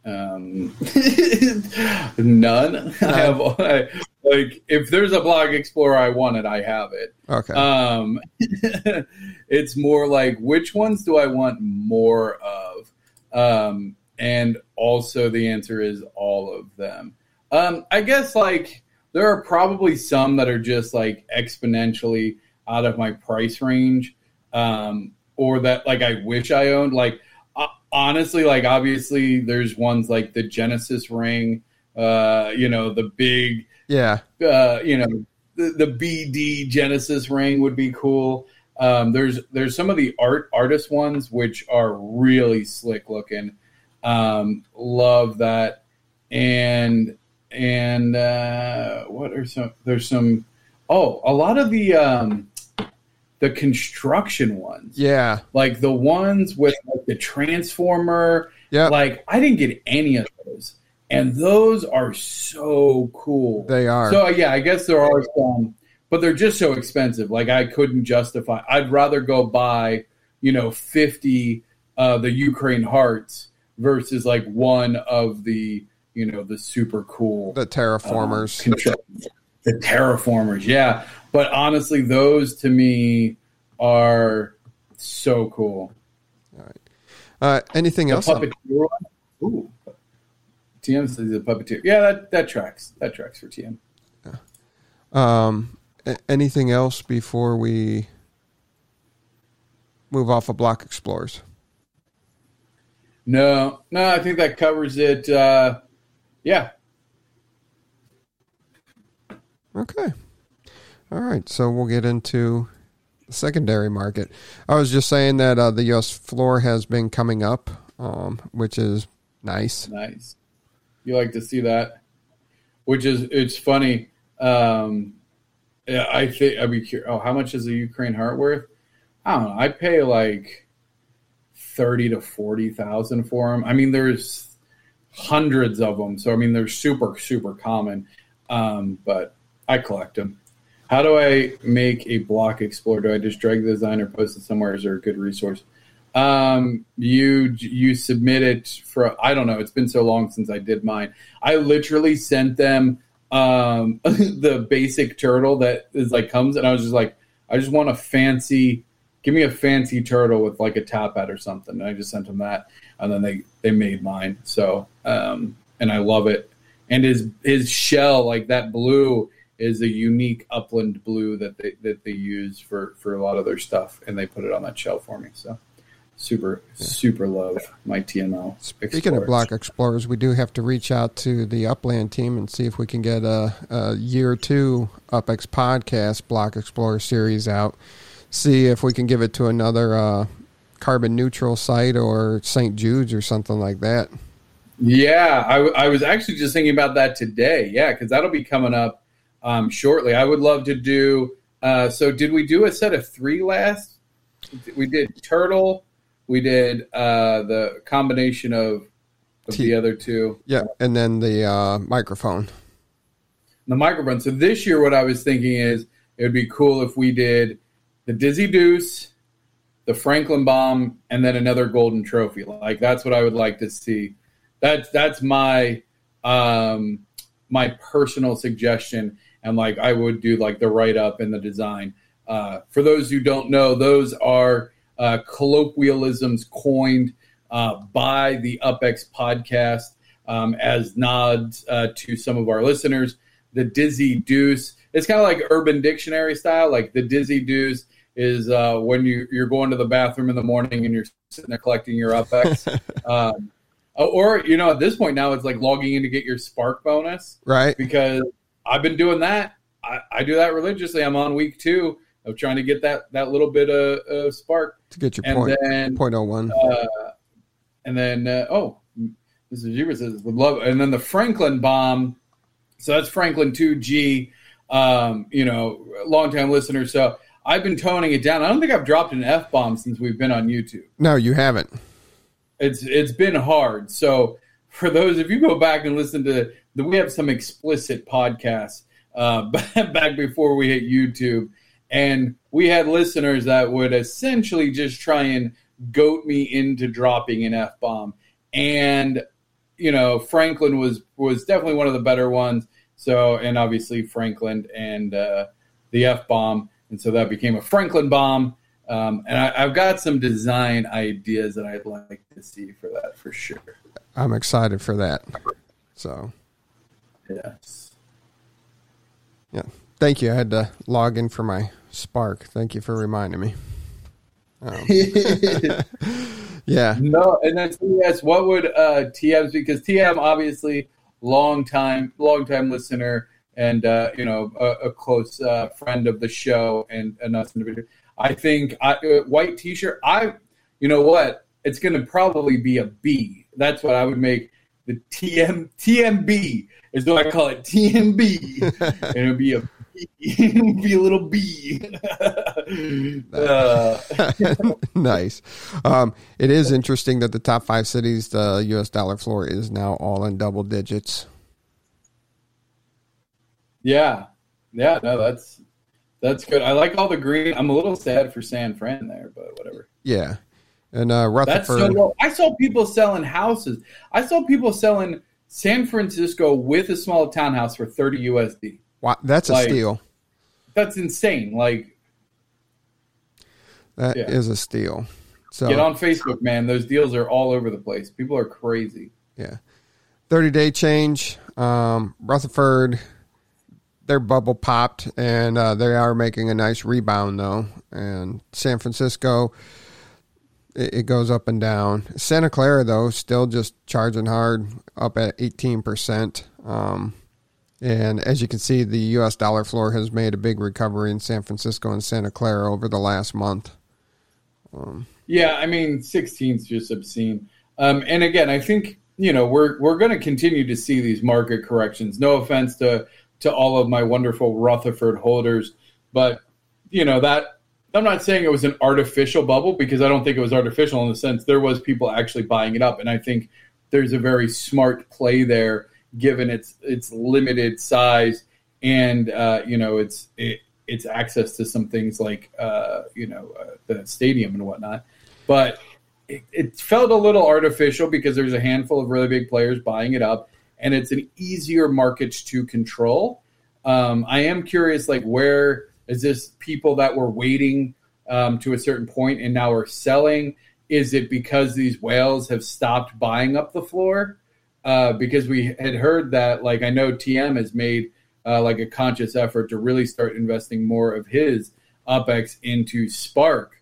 Um, none. I have I, like if there's a block explorer I wanted, I have it. Okay, Um, it's more like which ones do I want more of? Um, and also the answer is all of them. Um, I guess like there are probably some that are just like exponentially out of my price range, um, or that like I wish I owned. Like honestly, like obviously there's ones like the Genesis ring, uh, you know, the big yeah, uh, you know, the, the BD Genesis ring would be cool. Um, there's there's some of the art artist ones which are really slick looking. Um, love that, and and uh, what are some? There's some. Oh, a lot of the um, the construction ones, yeah, like the ones with like the transformer. yeah. Like I didn't get any of those, and those are so cool. They are. So yeah, I guess there are some, but they're just so expensive. Like I couldn't justify. I'd rather go buy, you know, fifty uh, the Ukraine hearts versus like one of the you know the super cool the terraformers. construct- the terraformers. Yeah, but honestly, those to me are so cool. All right. Uh, anything The else? on- puppeteer one? Ooh. TM says the puppeteer. Yeah, that, that tracks. That tracks for TM. Um, a- anything else before we move off of Block Explorers? No, no, I think that covers it. Uh, yeah. Okay. All right. So we'll get into the secondary market. I was just saying that uh, the U.S. floor has been coming up, um, which is nice. Nice. You like to see that, which is it's funny. Um, I think I'd be curious. Oh, how much is a Ukraine heart worth? I don't know. I pay like thirty to forty thousand for them. I mean, there's hundreds of them, so I mean, they're super super common. Um, but I collect them. How do I make a block explorer? Do I just drag the design or post it somewhere? Is there a good resource? Um, you you submit it for I don't know. It's been so long since I did mine. I literally sent them um, the basic turtle that is like comes, and I was just like, I just want a fancy. Give me a fancy turtle with like a tap at or something. And I just sent them that, and then they they made mine. So um, and I love it. And his his shell like that blue is a unique upland blue that they that they use for for a lot of their stuff, and they put it on that shell for me. So super super love my TML. Speaking Explorer. of Block Explorers, we do have to reach out to the Upland team and see if we can get a, a year two UpX podcast Block Explorer series out. See if we can give it to another uh, carbon neutral site or St. Jude's or something like that. Yeah, I, I was actually just thinking about that today. Yeah, because that'll be coming up um, shortly. I would love to do. Uh, so, did we do a set of three last? We did turtle. We did uh, the combination of, of T- the other two. Yeah, and then the uh, microphone. the microphone. So this year, what I was thinking is it would be cool if we did the Dizzy Deuce, the Franklin Bomb, and then another golden trophy. Like that's what I would like to see. That's that's my um, my personal suggestion, and like I would do like the write up and the design. Uh, for those who don't know, those are uh, colloquialisms coined uh, by the UpX podcast um, as nods uh, to some of our listeners. The Dizzy Deuce. It's kind of like Urban Dictionary style. Like the Dizzy Deuce is uh, when you, you're going to the bathroom in the morning and you're sitting there collecting your UpX. um, or, you know, at this point now, it's like logging in to get your Spark bonus Right? because I've been doing that. I, I do that religiously. I'm on week two of trying to get that, that little bit of, of Spark. To get your And point, then point oh one. uh, and then uh, oh Mr. Jeeber says would love, and then the Franklin bomb. So that's Franklin two G. Um, you know, longtime listener. So I've been toning it down. I don't think I've dropped an f bomb since we've been on YouTube. No, you haven't. It's it's been hard. So for those, if you go back and listen to we have some explicit podcasts uh, back before we hit YouTube, and we had listeners that would essentially just try and goat me into dropping an f bomb, and you know Franklin was was definitely one of the better ones. So and obviously Franklin and uh, the f bomb, and so that became a Franklin bomb. Um, and I, I've got some design ideas that I'd like to see for that for sure. I'm excited for that. So, yes. Yeah. Thank you. I had to log in for my Spark. Thank you for reminding me. Um, yeah. No, and then yes, what would uh, TM's because TM obviously long time long time listener and uh, you know a, a close uh, friend of the show and, and us individually. I think I, uh, white T-shirt. I, you know what? It's going to probably be a B. That's what I would make the TM TMB is what I call it TMB, and it'll be a it'll be a little B. uh. nice. Um, it is interesting that the top five cities, the U.S. dollar floor is now all in double digits. Yeah, yeah, no, that's that's good. I like all the green. I'm a little sad for San Fran there, but whatever. Yeah. And uh, Rutherford. That's so low. I saw people selling houses. I saw people selling San Francisco with a small townhouse for 30 USD. Wow, that's a steal. That's insane. Like that yeah. is a steal. So get on Facebook, man. Those deals are all over the place. People are crazy. Yeah. 30 day change. Um, Rutherford their bubble popped, and uh, they are making a nice rebound though. And San Francisco, it, it, goes up and down. Santa Clara though, still just charging hard, up at eighteen percent. Um, and as you can see, the U.S. dollar floor has made a big recovery in San Francisco and Santa Clara over the last month. Um, yeah, I mean, 16 is just obscene. Um, and again, I think you know we're we're going to continue to see these market corrections. No offense to to all of my wonderful Rutherford holders. But, you know, that I'm not saying it was an artificial bubble because I don't think it was artificial in the sense there was people actually buying it up. And I think there's a very smart play there given its its limited size and uh, you know its it, its access to some things like uh, you know uh, the stadium and whatnot. But it, it, felt a little artificial because there's a handful of really big players buying it up and it's an easier market to control. Um, I am curious, like, where is this people that were waiting um, to a certain point and now are selling? Is it because these whales have stopped buying up the floor? Uh, because we had heard that, like, I know TM has made uh, like a conscious effort to really start investing more of his UpX into Spark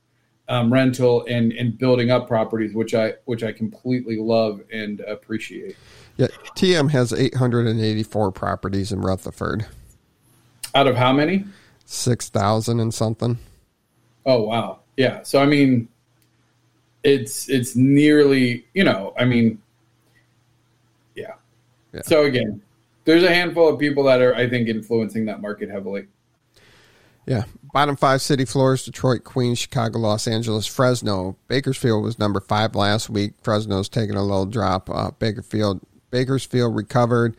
um, rental and and building up properties, which I which I completely love and appreciate. Yeah, TM has 884 properties in Rutherford. Out of how many? 6,000 and something. Oh wow. Yeah. So I mean it's it's nearly, you know, I mean yeah. yeah. So again, there's a handful of people that are I think influencing that market heavily. Yeah. Bottom five city floors Detroit, Queens, Chicago, Los Angeles, Fresno. Bakersfield was number five last week. Fresno's taking a little drop. Uh, Bakerfield Bakersfield recovered.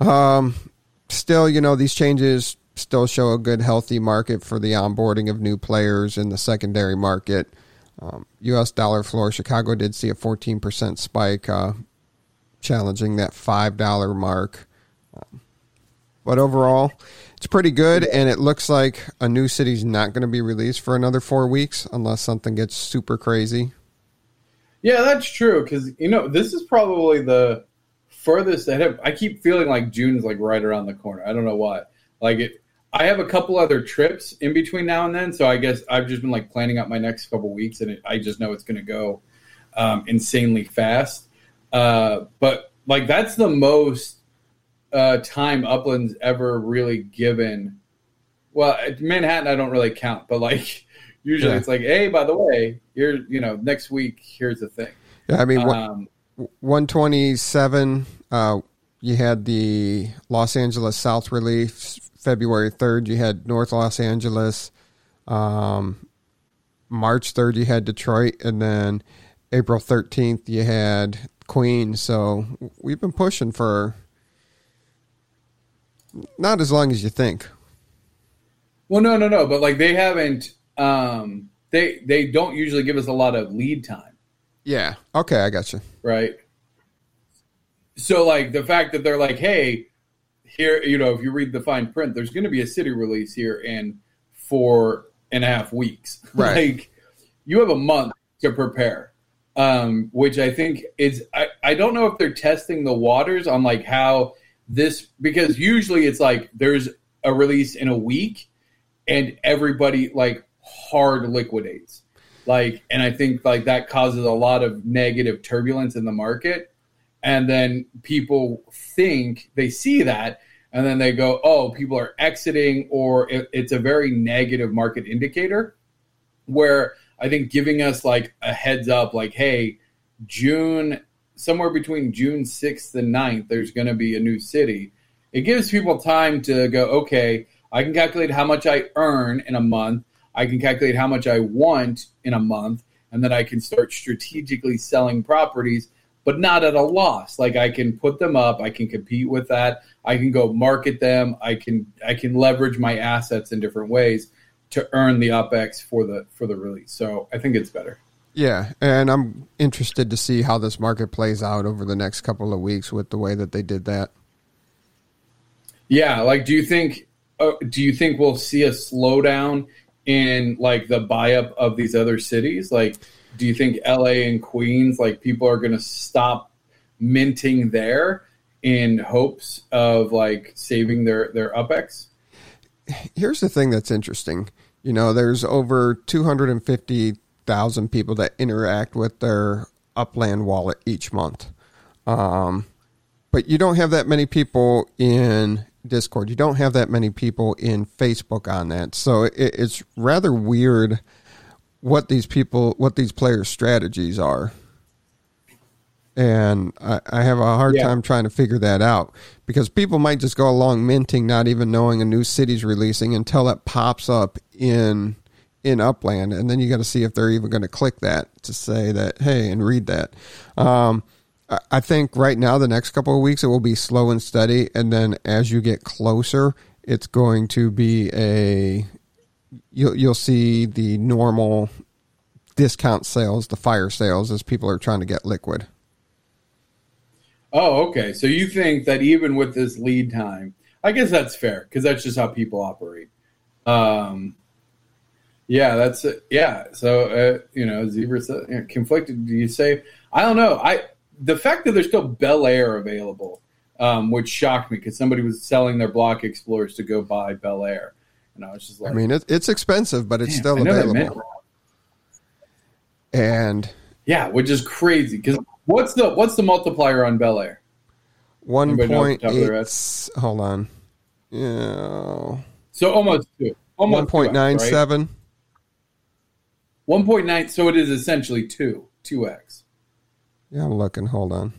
Um, still, you know, these changes still show a good, healthy market for the onboarding of new players in the secondary market. Um, U.S. dollar floor, Chicago did see a 14% spike, uh, challenging that $5 mark. Um, but overall, it's pretty good, and it looks like a new city's not going to be released for another four weeks unless something gets super crazy. Yeah, that's true. Because you know, this is probably the furthest ahead. I keep feeling like June is like right around the corner. I don't know why. Like it, I have a couple other trips in between now and then, so I guess I've just been like planning out my next couple weeks, and it, I just know it's going to go um, insanely fast. Uh, but like that's the most uh, time Upland's ever really given. Well, Manhattan I don't really count, but like usually yeah. it's like, hey, by the way, here you know next week here's the thing. Yeah, I mean, um, 127. Uh, you had the Los Angeles South release February 3rd. You had North Los Angeles. Um, March 3rd, you had Detroit. And then April 13th, you had Queens. So we've been pushing for not as long as you think. Well, no, no, no. But like they haven't. Um, they they don't usually give us a lot of lead time. Yeah. Okay, I got you. Right. So like the fact that they're like, hey, here, you know, if you read the fine print, there's going to be a city release here in four and a half weeks. Right. like you have a month to prepare. Um, which I think is I, I don't know if they're testing the waters on like how this because usually it's like there's a release in a week and everybody like hard liquidates. Like and I think like that causes a lot of negative turbulence in the market. And then people think they see that and then they go, oh, people are exiting, or it, it's a very negative market indicator. Where I think giving us like a heads up, like, hey, June, somewhere between June 6th and 9th, there's going to be a new city. It gives people time to go, okay, I can calculate how much I earn in a month. I can calculate how much I want in a month. And then I can start strategically selling properties, but not at a loss. Like I can put them up, I can compete with that. I can go market them. I can I can leverage my assets in different ways to earn the UpX for the for the release. So I think it's better. Yeah, and I'm interested to see how this market plays out over the next couple of weeks with the way that they did that. Yeah, like do you think uh, do you think we'll see a slowdown in like the buy up of these other cities? Like do you think LA and Queens like people are going to stop minting there in hopes of like saving their their UpX? Here's the thing that's interesting. You know, there's over 250,000 people that interact with their Upland wallet each month. Um, but you don't have that many people in Discord. You don't have that many people in Facebook on that. So it, it's rather weird what these people, what these players' strategies are. And I, I have a hard Yeah. time trying to figure that out because people might just go along minting, not even knowing a new city's releasing until it pops up in in Upland, and then you got to see if they're even going to click that to say that hey and read that. Um, I- I think right now the next couple of weeks it will be slow and steady, and then as you get closer, it's going to be a you'll you'll see the normal discount sales, the fire sales, as people are trying to get liquid. Oh, okay. So you think that even with this lead time, I guess that's fair because that's just how people operate. Um, yeah, that's it. yeah. So uh, you know, Zebra said, you know, conflicted. Do you say? I don't know. I the fact that there's still Bel Air available, um, which shocked me because somebody was selling their Block Explorers to go buy Bel Air, and I was just like, I mean, it, it's expensive, but it's "Damn, still I know they meant available. And Yeah, which is crazy because what's the what's the multiplier on Bel Air? one Anybody know off the point top of their eight. Hold on. Yeah, So almost two. Almost one point nine 2x, right? seven. 1.9 so it is essentially 2 2x Yeah, I'm looking. Hold on.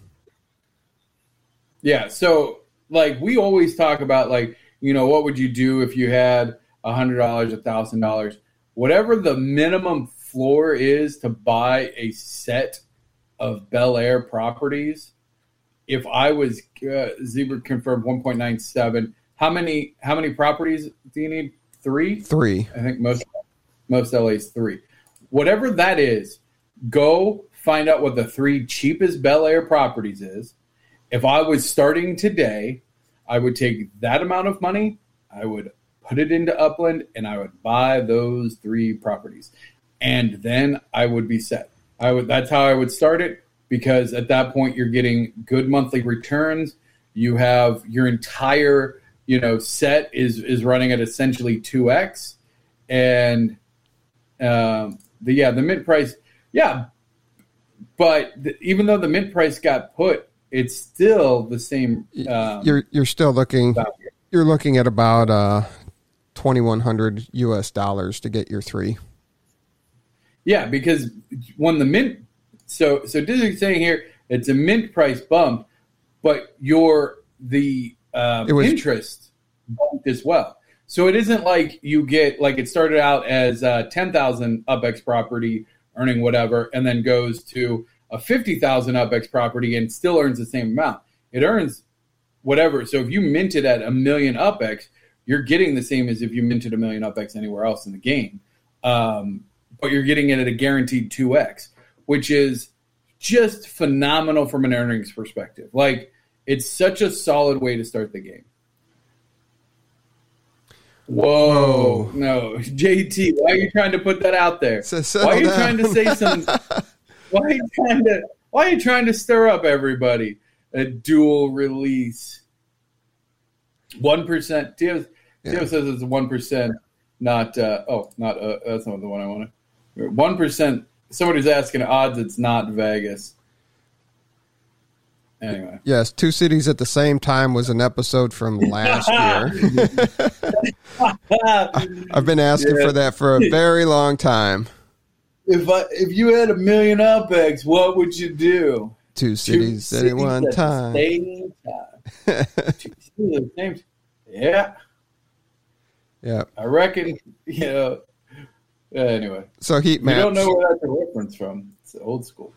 yeah so like we always talk about like you know what would you do if you had a hundred dollars a thousand dollars whatever the minimum floor is to buy a set of bel air properties if i was uh, zebra confirmed 1.97 how many how many properties do you need three Three. I think most most LA's three. Whatever that is, go find out what the three cheapest Bel Air properties is. If I was starting today, I would take that amount of money, I would put it into Upland, and I would buy those three properties, and then I would be set. I would. That's how I would start it because at that point you're getting good monthly returns. You have your entire you know set is is running at essentially two x, and um, the yeah the mint price yeah, but the, even though the mint price got put, it's still the same. Um, You're you're still looking. value. You're looking at about uh, twenty one hundred U.S. dollars to get your three. Yeah, because when the mint, so so Disney's saying here It's a mint price bump, but your the um, was- interest bumped as well. So it isn't like you get like it started out as uh, ten thousand UpX property earning whatever, and then goes to a fifty thousand UpX property and still earns the same amount. It earns whatever. So if you minted at a million UpX, you're getting the same as if you minted a million UpX anywhere else in the game. Um, but you're getting it at a guaranteed 2x, which is just phenomenal from an earnings perspective. Like, it's such a solid way to start the game. Whoa, Whoa. no, JT, why are you trying to put that out there? So Why are you down. trying to say some? why are you trying to? Why are you trying to stir up everybody? A dual release. One percent. Tio, Tio Yeah. says it's one percent, not. Uh, oh, not. Uh, that's not the one I want to. One percent. Somebody's asking odds. It's not Vegas. Anyway, Yes, two cities at the same time was an episode from last year. I've been asking Yeah. for that for a very long time. if I if you had a million UpX, what would you do? Two Two cities at one at time. same time. Two cities at the same time. Yeah, Yeah. I reckon. You know. Anyway, So heat maps. you don't know where that's a reference from. It's old school.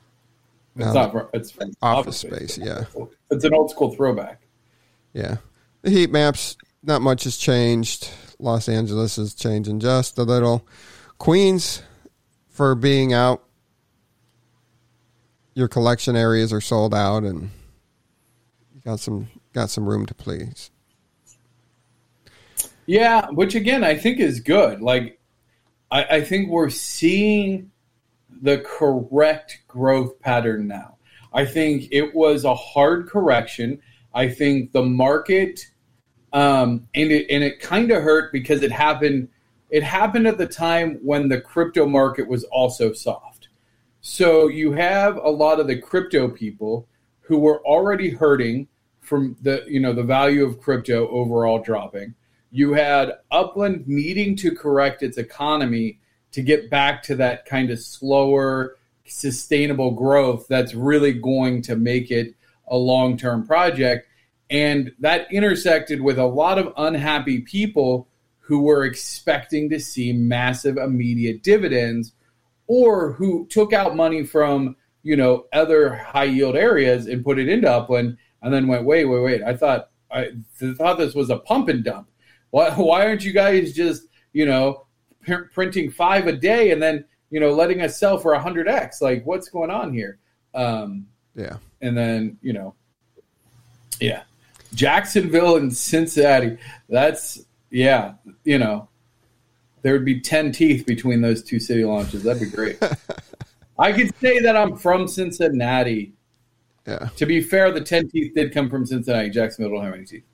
It's No. not. From, it's from Office Space, yeah. It's an old school throwback. Yeah. The heat maps, not much has changed. Los Angeles is changing just a little. Queens, for being out, your collection areas are sold out and you got some got some room to please. Yeah, which again I think is good. Like, I, I think we're seeing the correct growth pattern now. I think it was a hard correction. I think the market, um, and it and it kind of hurt because it happened. It happened at the time when the crypto market was also soft. So you have a lot of the crypto people who were already hurting from the you know the value of crypto overall dropping. You had Upland needing to correct its economy to get back to that kind of slower, sustainable growth that's really going to make it a long term project. And that intersected with a lot of unhappy people who were expecting to see massive immediate dividends or who took out money from you know other high yield areas and put it into Upland and then went wait wait wait I thought I th- thought this was a pump and dump why why aren't you guys just you know pr- printing five a day and then you know letting us sell for 100x like what's going on here? Um, Yeah. and then you know yeah. Jacksonville and Cincinnati that's yeah you know there would be 10 teeth between those two city launches. That'd be great. I could say that I'm from Cincinnati. Yeah. to be fair the 10 teeth did come from Cincinnati. Jacksonville don't have any teeth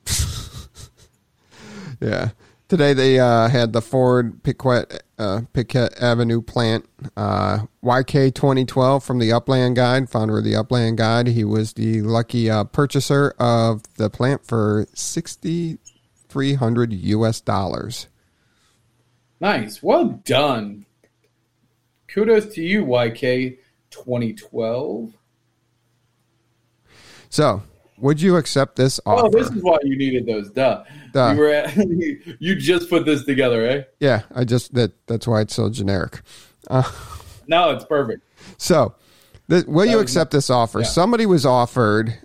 Yeah. Today they uh, had the Ford Piquette, uh, Piquette Avenue plant. Uh, YK 2012 from the Upland Guide, founder of the Upland Guide. He was the lucky uh, purchaser of the plant for 6,300 US dollars. Nice. Well done. Kudos to you, YK 2012. So, would you accept this offer? Oh, this is why you needed those. Duh. Duh. You, were at, you just put this together, eh? yeah, I just that that's why it's so generic. No, it's perfect. So, th- will you was accept this offer? yeah. Somebody was offered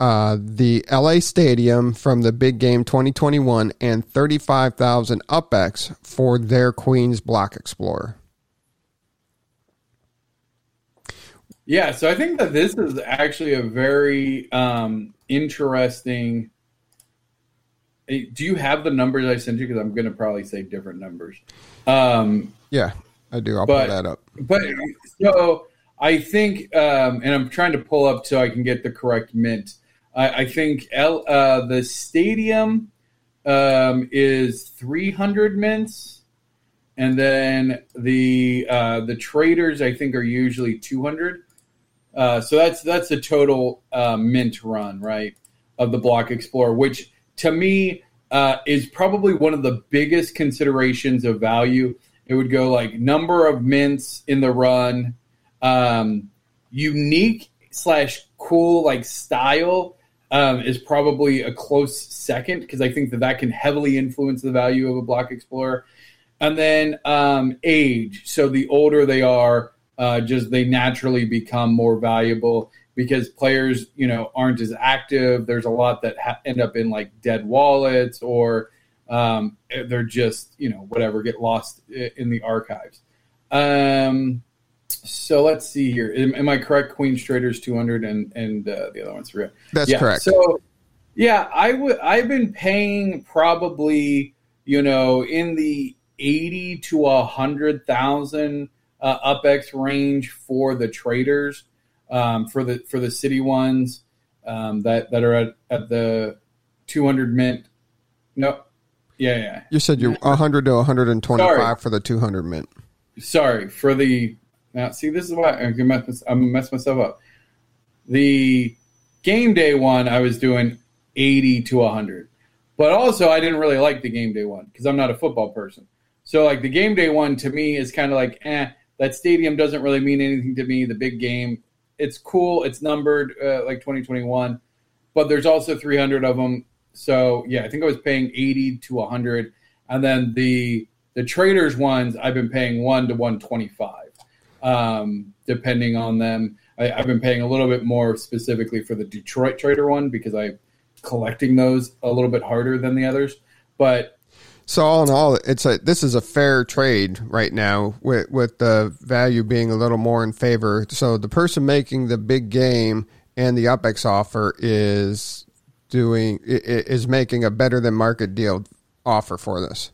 uh, the LA Stadium from the Big Game 2021 and 35,000 UpX for their Queens Block Explorer. Yeah, so I think that this is actually a very um, interesting. Eh, Do you have the numbers I sent you? Because I'm going to probably say different numbers. Um, Yeah, I do. I'll But- pull that up. but so I think, um, and I'm trying to pull up so I can get the correct mint. I, I think L, uh, the stadium um, is 300 mints, and then the uh, the traders I think are usually 200. Uh, so that's that's the total uh, mint run, right, of the Block Explorer, which to me uh, is probably one of the biggest considerations of value. It would go like number of mints in the run, um, unique slash cool like style um, is probably a close second because I think that that can heavily influence the value of a block explorer. And then um, age. So the older they are, uh, just they naturally become more valuable because players, you know, aren't as active. There's a lot that ha- end up in like dead wallets or um, they're just, you know, whatever, get lost in the archives. Um, so let's see here. Am, am I correct? Queen's Traders 200 and, and uh, the other one's real. That's yeah, correct. So, yeah, I would. I've been paying probably, you know, in the 80 to a hundred thousand uh, UpX range for the traders, um, for the for the city ones um, that that are at, at the 200 mint. No, yeah, yeah. You said you're 100 to 125 Sorry. for the 200 mint. Sorry for the. Now, see, this is why I'm gonna mess, I'm gonna mess myself up. The game day one, I was doing 80 to 100, but also I didn't really like the game day one because I'm not a football person. So, like the game day one to me is kind of like, eh, that stadium doesn't really mean anything to me. The big game, it's cool, it's numbered uh, like 2021, but there's also 300 of them. So, yeah, I think I was paying 80 to 100, and then the the traders ones I've been paying one to 125 um, depending on them. I, have been paying a little bit more specifically for the Detroit Trader one because I'm collecting those a little bit harder than the others. But So all in all, it's a this is a fair trade right now with with the value being a little more in favor. So the person making the big game and the UpX offer is doing is making a better than market deal offer for this.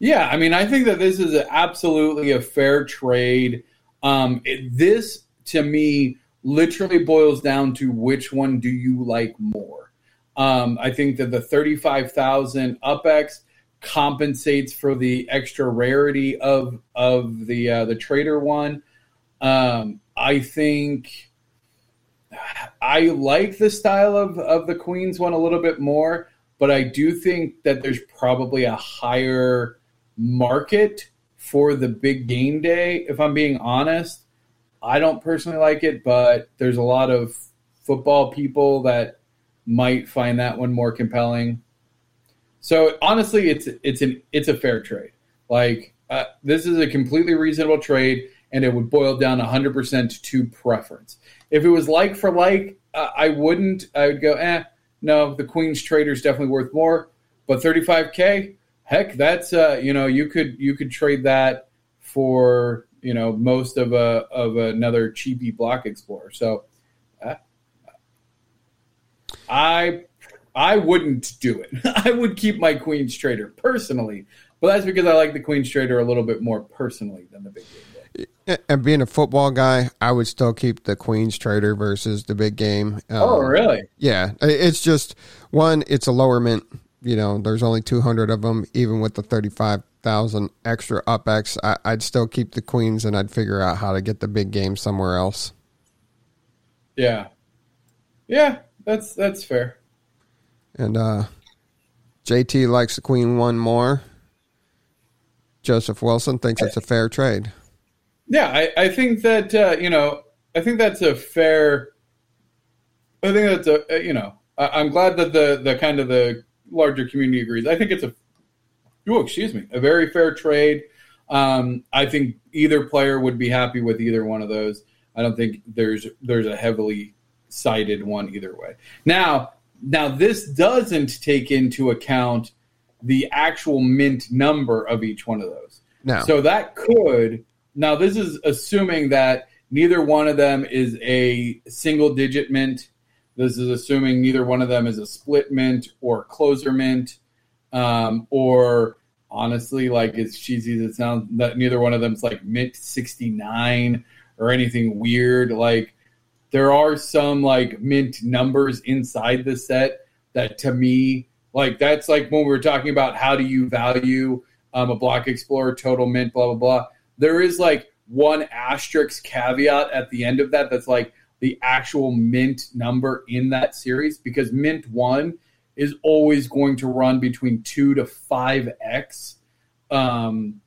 yeah, I mean, I think that this is absolutely a fair trade. Um, it, this to me literally boils down to which one do you like more. Um, I think that the thirty-five thousand UpX compensates for the extra rarity of of the uh, the trader one. Um, I think I like the style of, of the Queens one a little bit more, but I do think that there's probably a higher market for the big game day. If I'm being honest, I don't personally like it, but there's a lot of football people that might find that one more compelling. So honestly, it's it's an it's a fair trade. Like uh, this is a completely reasonable trade, and it would boil down 100% to preference. If it was like for like, uh, I wouldn't. I would go, eh, no, the Queen's trader is definitely worth more. But 35k, heck, that's uh, you know, you could you could trade that for you know most of a of another cheapy block explorer. So, uh, I I wouldn't do it. I would keep my Queen's trader personally, but that's because I like the Queen's trader a little bit more personally than the big game. Day. And being a football guy, I would still keep the Queens Trader versus the big game. Um, Oh, really? Yeah, it's just one. It's a lower mint. You know, there's only 200 of them. Even with the 35,000 extra UpX, I, I'd still keep the Queens, and I'd figure out how to get the big game somewhere else. Yeah, yeah, that's that's fair. And uh, JT likes the Queen one more. Joseph Wilson thinks it's a fair trade. Yeah, I, I think that uh, you know, I think that's a fair. I think that's a uh, you know, I, I'm glad that the the kind of the larger community agrees. I think it's a, oh excuse me, a very fair trade. Um, I think either player would be happy with either one of those. I don't think there's there's a heavily sided one either way. Now, now this doesn't take into account the actual mint number of each one of those. No. So that could now this is assuming that neither one of them is a single digit mint. This is assuming neither one of them is a split mint or closer mint, um, or honestly, like as cheesy as it sounds, that neither one of them is like mint sixty nine or anything weird. Like there are some like mint numbers inside the set that to me like that's like when we were talking about how do you value um, a block explorer total mint blah blah blah there is like one asterisk caveat at the end of that that's like the actual mint number in that series because mint one is always going to run between 2 to 5x um,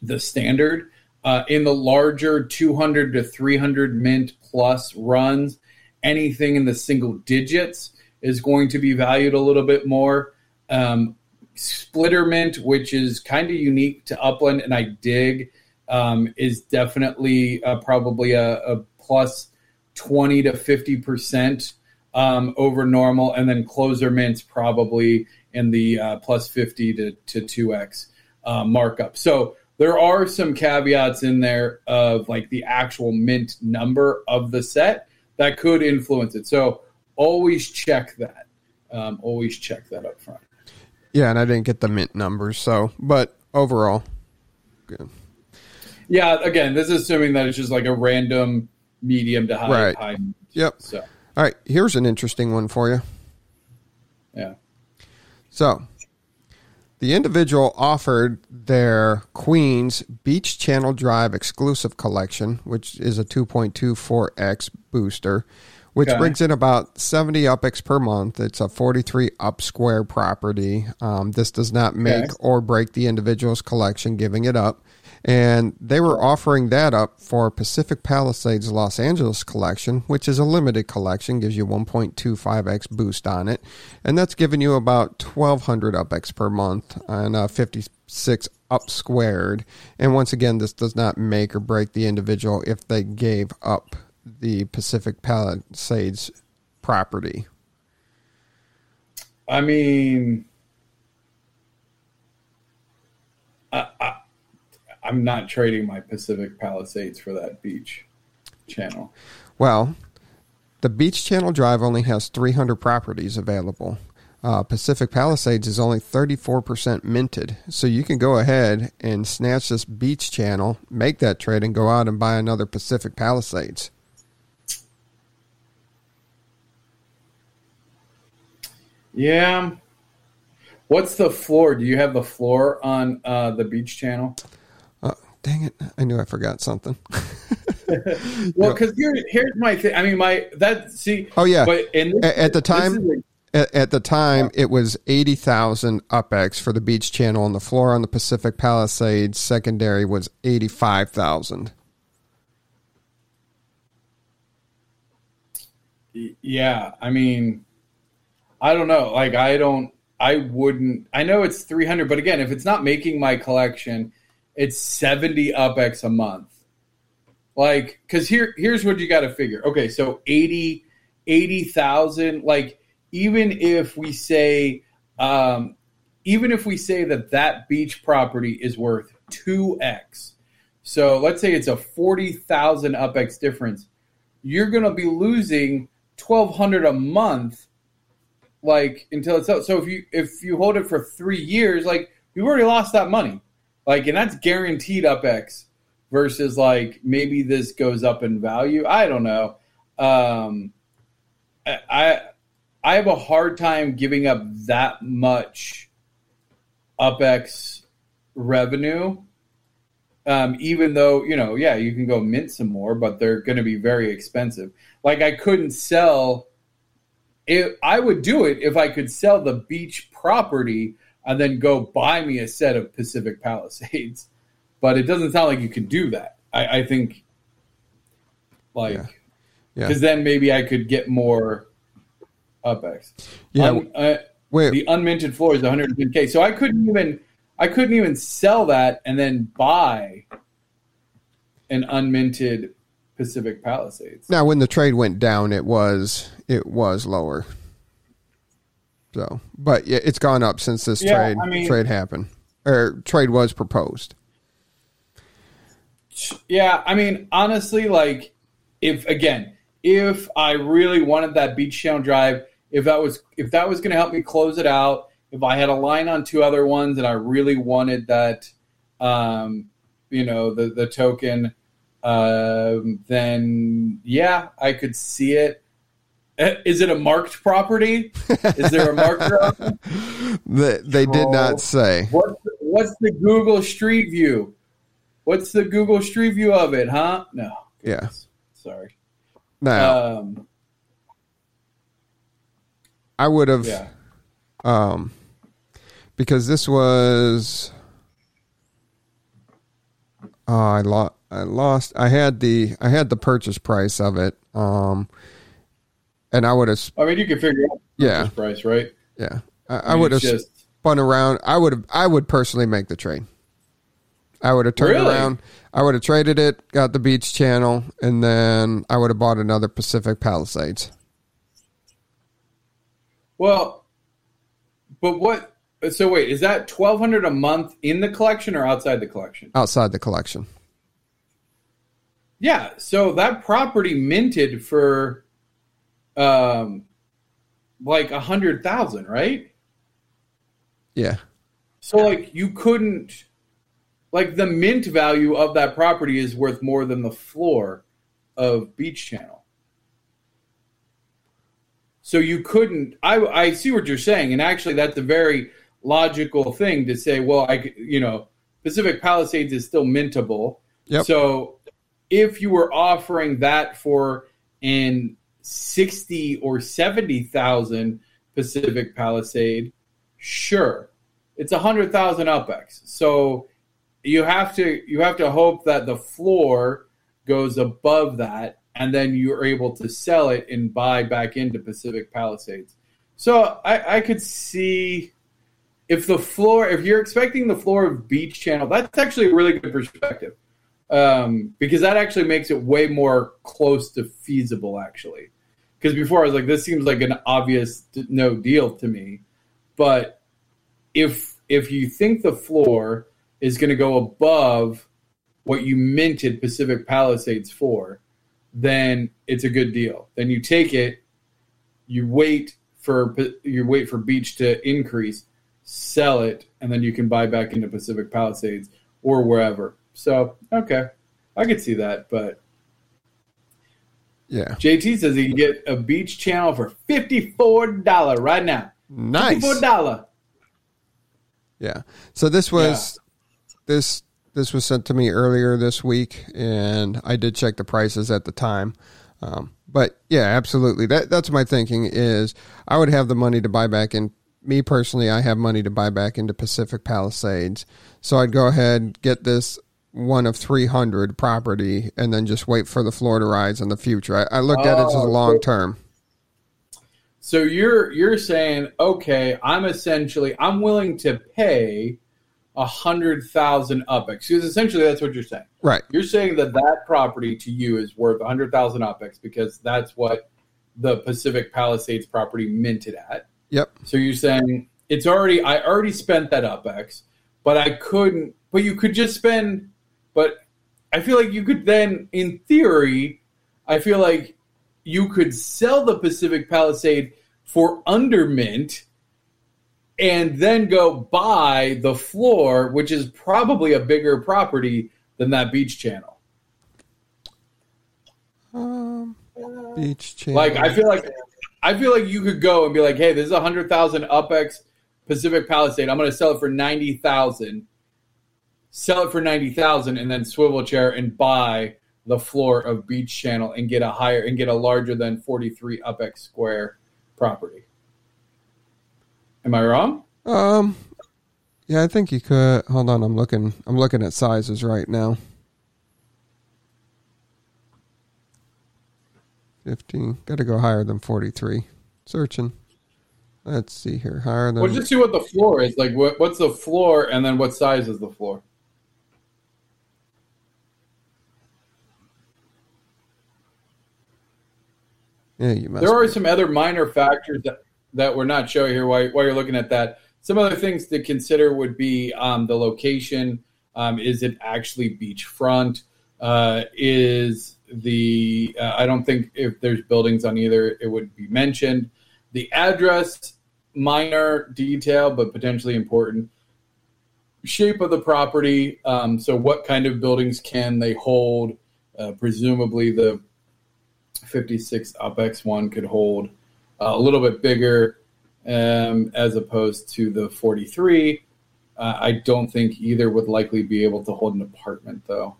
the standard uh, in the larger 200 to 300 mint plus runs anything in the single digits is going to be valued a little bit more. Um, Splittermint, which is kind of unique to Upland, and I dig, um, is definitely uh, probably a, a plus 20 to 50 percent um, over normal, and then closer mints probably in the uh, plus 50 to, to 2x uh, markup. So there are some caveats in there of like the actual mint number of the set that could influence it. So always check that. Um, always check that up front. Yeah, and I didn't get the mint numbers, so but overall, good. Yeah, again, this is assuming that it's just like a random medium to high. Right. high Yep. So All right, here's an interesting one for you. yeah. So, the individual offered their Queens Beach Channel Drive exclusive collection, which is a 2.24x booster, which Okay. brings in about 70 UpX per month. It's a 43 up square property. Um, this does not make Okay. or break the individual's collection, giving it up. And they were offering that up for Pacific Palisades Los Angeles collection, which is a limited collection, gives you 1.25x boost on it. And that's giving you about 1200 UpX per month and uh, 56 up squared. And once again, this does not make or break the individual if they gave up the Pacific Palisades property. I mean, I, I, I'm not trading my Pacific Palisades for that beach channel. Well, the Beach Channel Drive only has 300 properties available. Uh, Pacific Palisades is only 34% minted. So you can go ahead and snatch this beach channel, make that trade, and go out and buy another Pacific Palisades. Yeah. What's the floor? Do you have the floor on uh, the beach channel? Dang it. I knew I forgot something. Well, because here, here's my thing. I mean, my that see. Oh, yeah. But in A- at the time- At, at the time, it was 80,000 UpX for the beach channel, and the floor on the Pacific Palisades secondary was 85,000. yeah, I mean, I don't know. Like, I don't. I wouldn't. I know it's 300, but again, if it's not making my collection, it's 70 UpX a month. Like, because here, here's what you got to figure. Okay, so 80, 80,000. Like, even if we say, um, even if we say that that beach property is worth 2x, so let's say it's a 40,000 UpX difference, you're going to be losing 1200 a month like until it's out. So if you if you hold it for 3 years, like you've already lost that money. Like and that's guaranteed UpX versus like maybe this goes up in value. I don't know. Um I I I have a hard time giving up that much UpX revenue. Um, even though, you know, yeah, you can go mint some more, but they're going to be very expensive. Like, I couldn't sell it. I would do it if I could sell the beach property and then go buy me a set of Pacific Palisades. But it doesn't sound like you could do that. I, I think, like, Yeah. Yeah. because then maybe I could get more UpX. Yeah. Un- uh, Wait, the unminted floor is 110k. So I couldn't even I couldn't even sell that and then buy an unminted Pacific Palisades. Now, when the trade went down, it was it was lower. So, but yeah, it's gone up since this Yeah, trade I mean- trade happened or trade was proposed. Yeah, I mean, honestly, like if again, if I really wanted that beach channel drive, if that was if that was going to help me close it out, if I had a line on two other ones and I really wanted that, um, you know, the the token, um, then yeah, I could see it. Eh, Is it a marked property? Is there a marker? on? They, did Troll. not say. What's the, what's the Google Street View? What's the Google Street View of it? Huh? No. Yeah. Sorry. Now, Um, I would have yeah. um because this was oh, I lost I lost I had the I had the purchase price of it um and I would have I mean, you can figure out Yeah. this price, right? yeah I, I mean, would have just spun around. I would have I would personally make the trade. I would have turned Really? around. I would have traded it, got the beach channel, and then I would have bought another Pacific Palisades. well, but what? So wait, is that twelve hundred a month in the collection or outside the collection? outside the collection. Yeah, so that property minted for um like a hundred thousand, right? Yeah. So like you couldn't like the mint value of that property is worth more than the floor of Beach Channel. So you couldn't I I see what you're saying and actually that's a very logical thing to say well I you know Pacific Palisades is still mintable. Yep. So if you were offering that for an 60 or 70,000 Pacific Palisade, sure. It's a 100,000 UPX. So you have to you have to hope that the floor goes above that and then you're able to sell it and buy back into Pacific Palisades. So I, I could see if the floor if you're expecting the floor of Beach Channel, that's actually a really good perspective um, because that actually makes it way more close to feasible actually. Because before i was like this seems like an obvious no deal to me. But if if you think the floor is going to go above what you minted pacific palisades for then it's a good deal. Then you take it you wait for you wait for beach to increase sell it and then you can buy back into pacific palisades or wherever so okay, I could see that. But Yeah. JT says he can get a beach channel for fifty four dollar right now. Nice. Fifty four dollar. Yeah. So this was this this was sent to me earlier this week, and I did check the prices at the time. Um, but yeah, absolutely. That that's my thinking is I would have the money to buy back in. Me personally, I have money to buy back into Pacific Palisades, so I'd go ahead and get this one of three hundred property, and then just wait for the floor to rise in the future. I, I looked at it as a Oh, long term. So you're you're saying okay, I'm essentially I'm willing to pay a hundred thousand UpX because essentially that's what you're saying. Right. You're saying that that property to you is worth a hundred thousand UpX because that's what the Pacific Palisades property minted at. Yep. So you're saying it's already I already spent that UpX, but I couldn't but you could just spend but I feel like you could then in theory I feel like you could sell the Pacific Palisade for under mint and then go buy the floor which is probably a bigger property than that beach channel. Um, beach channel. Like I feel like I feel like you could go and be like, "Hey, this is a hundred thousand UpX Pacific Palisade. I'm going to sell it for ninety thousand. Sell it for ninety thousand, and then swivel chair and buy the floor of Beach Channel and get a higher and get a larger than forty three UpX square property. Am I wrong? Um, yeah, I think you could. Hold on, I'm looking. I'm looking at sizes right now. Fifteen. Got to go higher than forty-three. Searching. Let's see here. Higher than. Well, just see what the floor is. Like, what, what's the floor, and then what size is the floor? Yeah, you. There are some other minor factors that, that we're not showing here while, while you're looking at that. Some other things to consider would be um, the location. Um, is it actually beachfront? Uh, is the uh, I don't think if there's buildings on either it would be mentioned. The address, minor detail but potentially important. Shape of the property. Um, so what kind of buildings can they hold? Uh, presumably the 56 UpX one could hold uh, a little bit bigger um, as opposed to the 43. Uh, I don't think either would likely be able to hold an apartment though.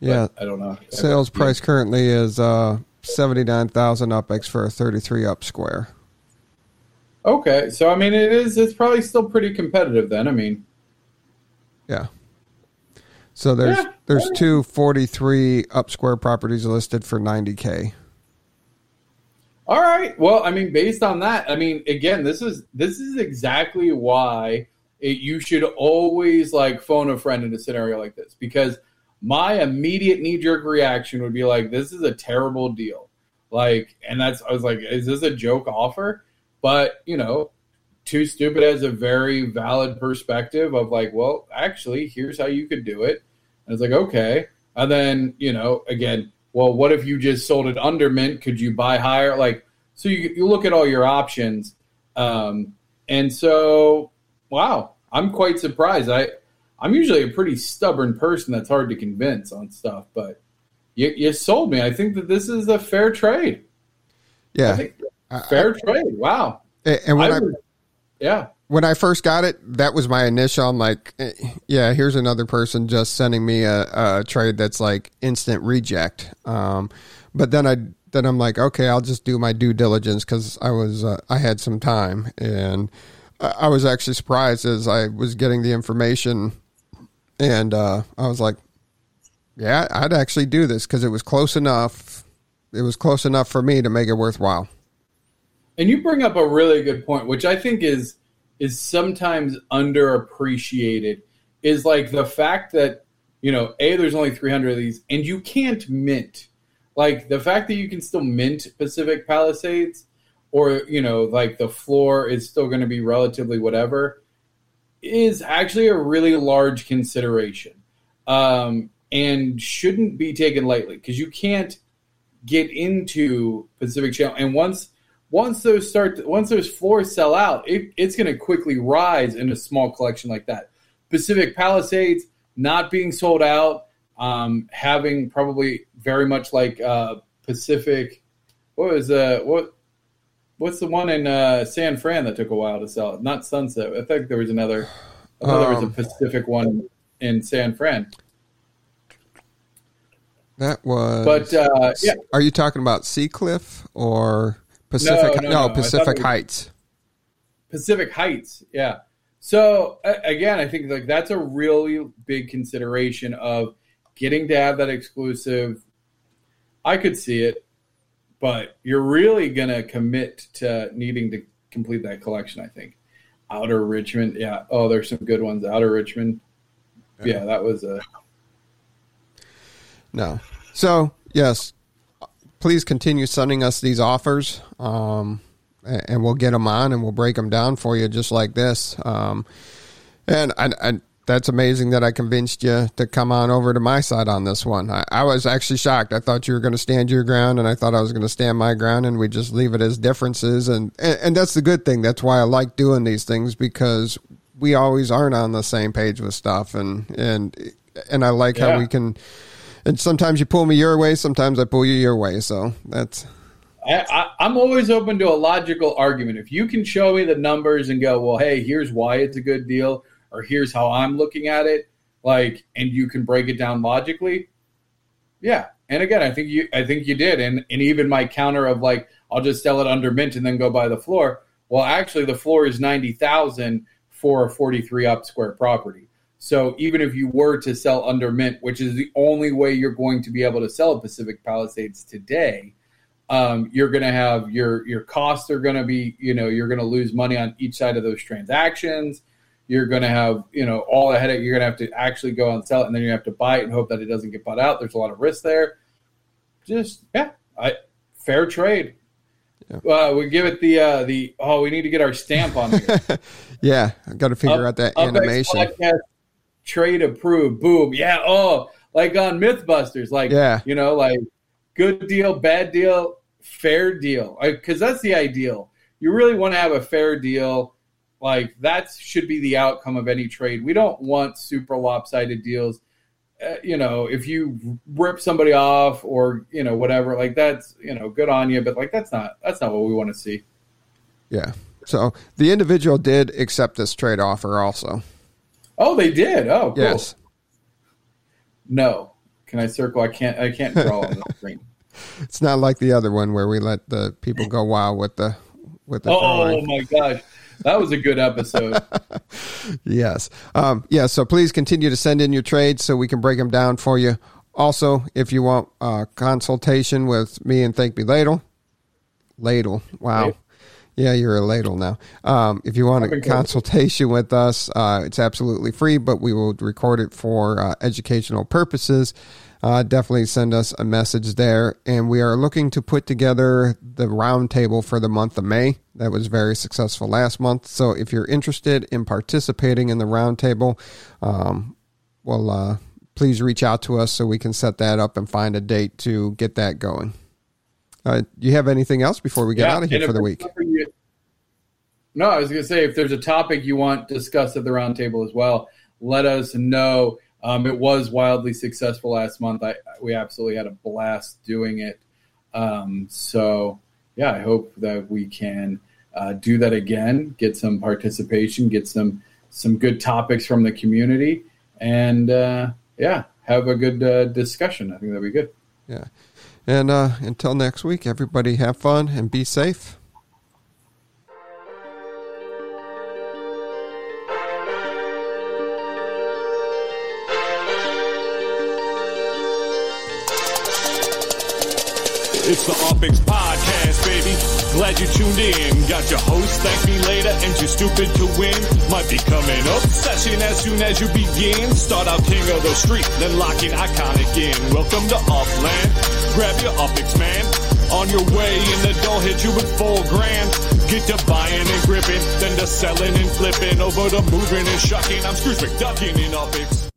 yeah. But I don't know. Sales price currently is uh seventy-nine thousand UpX for a thirty-three up square. Okay, so I mean, it is. It's probably still pretty competitive then. I mean, Yeah. So there's Yeah. there's two 43 up square properties listed for 90k. All right. Well, I mean, based on that, I mean, again, this is this is exactly why it, you should always like phone a friend in a scenario like this because my immediate knee jerk reaction would be like, "This is a terrible deal." Like, and that's I was like, "Is this a joke offer?" But you know, too stupid has a very valid perspective of like, well, actually, here's how you could do it. And it's like, okay. And then, you know, again, well, what if you just sold it under mint? Could you buy higher? Like, so you, you look at all your options. Um, and so, wow, I'm quite surprised. I, I'm usually a pretty stubborn person that's hard to convince on stuff, but you, you sold me. I think that this is a fair trade. Yeah. fair I, trade. Wow. And when I, I yeah. When I first got it, that was my initial. I'm like, eh, yeah, here's another person just sending me a, a trade that's like instant reject. Um, but then I then I'm like, okay, I'll just do my due diligence because I was uh, I had some time and I was actually surprised as I was getting the information and uh, I was like, yeah, I'd actually do this because it was close enough. It was close enough for me to make it worthwhile. And you bring up a really good point, which I think is is sometimes underappreciated. Is like the fact that you know, a there's only 300 of these, and you can't mint. Like the fact that you can still mint Pacific Palisades, or you know, like the floor is still going to be relatively whatever, is actually a really large consideration, um, and shouldn't be taken lightly because you can't get into Pacific Channel. And once once those start once those floors sell out, it, it's going to quickly rise in a small collection like that. Pacific Palisades not being sold out, um, having probably very much like uh, Pacific. What was uh what? What's the one in uh, San Fran that took a while to sell? Not Sunset. I think there was another. I thought um, there was a um, Pacific one in San Fran. That was. But uh, yeah, are you talking about Seacliff or? Pacific, no, no, no Pacific Heights. Pacific Heights, yeah. So again, I think like that's a really big consideration of getting to have that exclusive. I could see it, but you're really gonna commit to needing to complete that collection. I think. Outer Richmond, yeah. Oh, there's some good ones. Outer Richmond, yeah, that was a. No. So yes, please continue sending us these offers, um, and we'll get them on and we'll break them down for you just like this. Um, and I, I, that's amazing that I convinced you to come on over to my side on this one. I, I was actually shocked. I thought you were going to stand your ground, and I thought I was going to stand my ground, and we just leave it as differences. And, and and that's the good thing. That's why I like doing these things because we always aren't on the same page with stuff, and and and I like yeah. how we can and sometimes you pull me your way, sometimes I pull you your way. So that's. I, am always open to a logical argument. If you can show me the numbers and go, well, hey, here's why it's a good deal, or here's how I'm looking at it, like, and you can break it down logically, yeah. And again, I think you, I think you did, and and even my counter of like, I'll just sell it under mint and then go buy the floor. Well, actually, the floor is ninety thousand for a forty-three up square property. So even if you were to sell under mint, which is the only way you're going to be able to sell Pacific Palisades today, um, you're going to have your your costs are going to be you know you're going to lose money on each side of those transactions. You're going to have you know all the headache. You're going to have to actually go and sell it, and then you have to buy it and hope that it doesn't get bought out. There's a lot of risk there. Just yeah, I, fair trade. Yeah. Uh, we give it the uh, the oh we need to get our stamp on it. yeah, I've got to figure up, out that animation. Podcast trade approved. Boom. Yeah. Oh, like on MythBusters. Like, yeah. you know, like good deal, bad deal, fair deal. Because that's the ideal. You really want to have a fair deal. Like that should be the outcome of any trade. We don't want super lopsided deals. Uh, you know, if you rip somebody off or you know whatever, like that's you know good on you, but like that's not that's not what we want to see. Yeah. So the individual did accept this trade offer also. Oh, they did. Oh, cool. yes. No. Can I circle? I can't. I can't draw on the screen. It's not like the other one where we let the people go wild with the with the. Oh, oh my gosh, that was a good episode. yes. Um, yeah. So please continue to send in your trades so we can break them down for you. Also, if you want a consultation with me and Think Me Ladle, Ladle. Wow. Yeah, you're a ladle now. Um, if you want a consultation with us, uh, it's absolutely free, but we will record it for uh, educational purposes. Uh, definitely send us a message there. And we are looking to put together the roundtable for the month of May. That was very successful last month. So if you're interested in participating in the roundtable, um, well, uh, please reach out to us so we can set that up and find a date to get that going. Uh, you have anything else before we get yeah, out of here for the week? You, no, I was going to say if there's a topic you want discussed at the roundtable as well, let us know. Um, it was wildly successful last month. I, we absolutely had a blast doing it. Um, so yeah, I hope that we can uh, do that again, get some participation, get some some good topics from the community, and uh, yeah, have a good uh, discussion. I think that'd be good. Yeah. And uh, until next week, everybody have fun and be safe. It's the UpX Podcast, baby. Glad you tuned in. Got your host, ThankMeLater, and you're stupid to win. Might be coming up session as soon as you begin. Start out king of the street, then locking iconic in. Welcome to Upland. Grab your UpX, man. On your way in the door, hit you with four grand. Get to buying and gripping, then to selling and flipping. Over to moving and shucking. I'm Scrooge McDucking in UpX.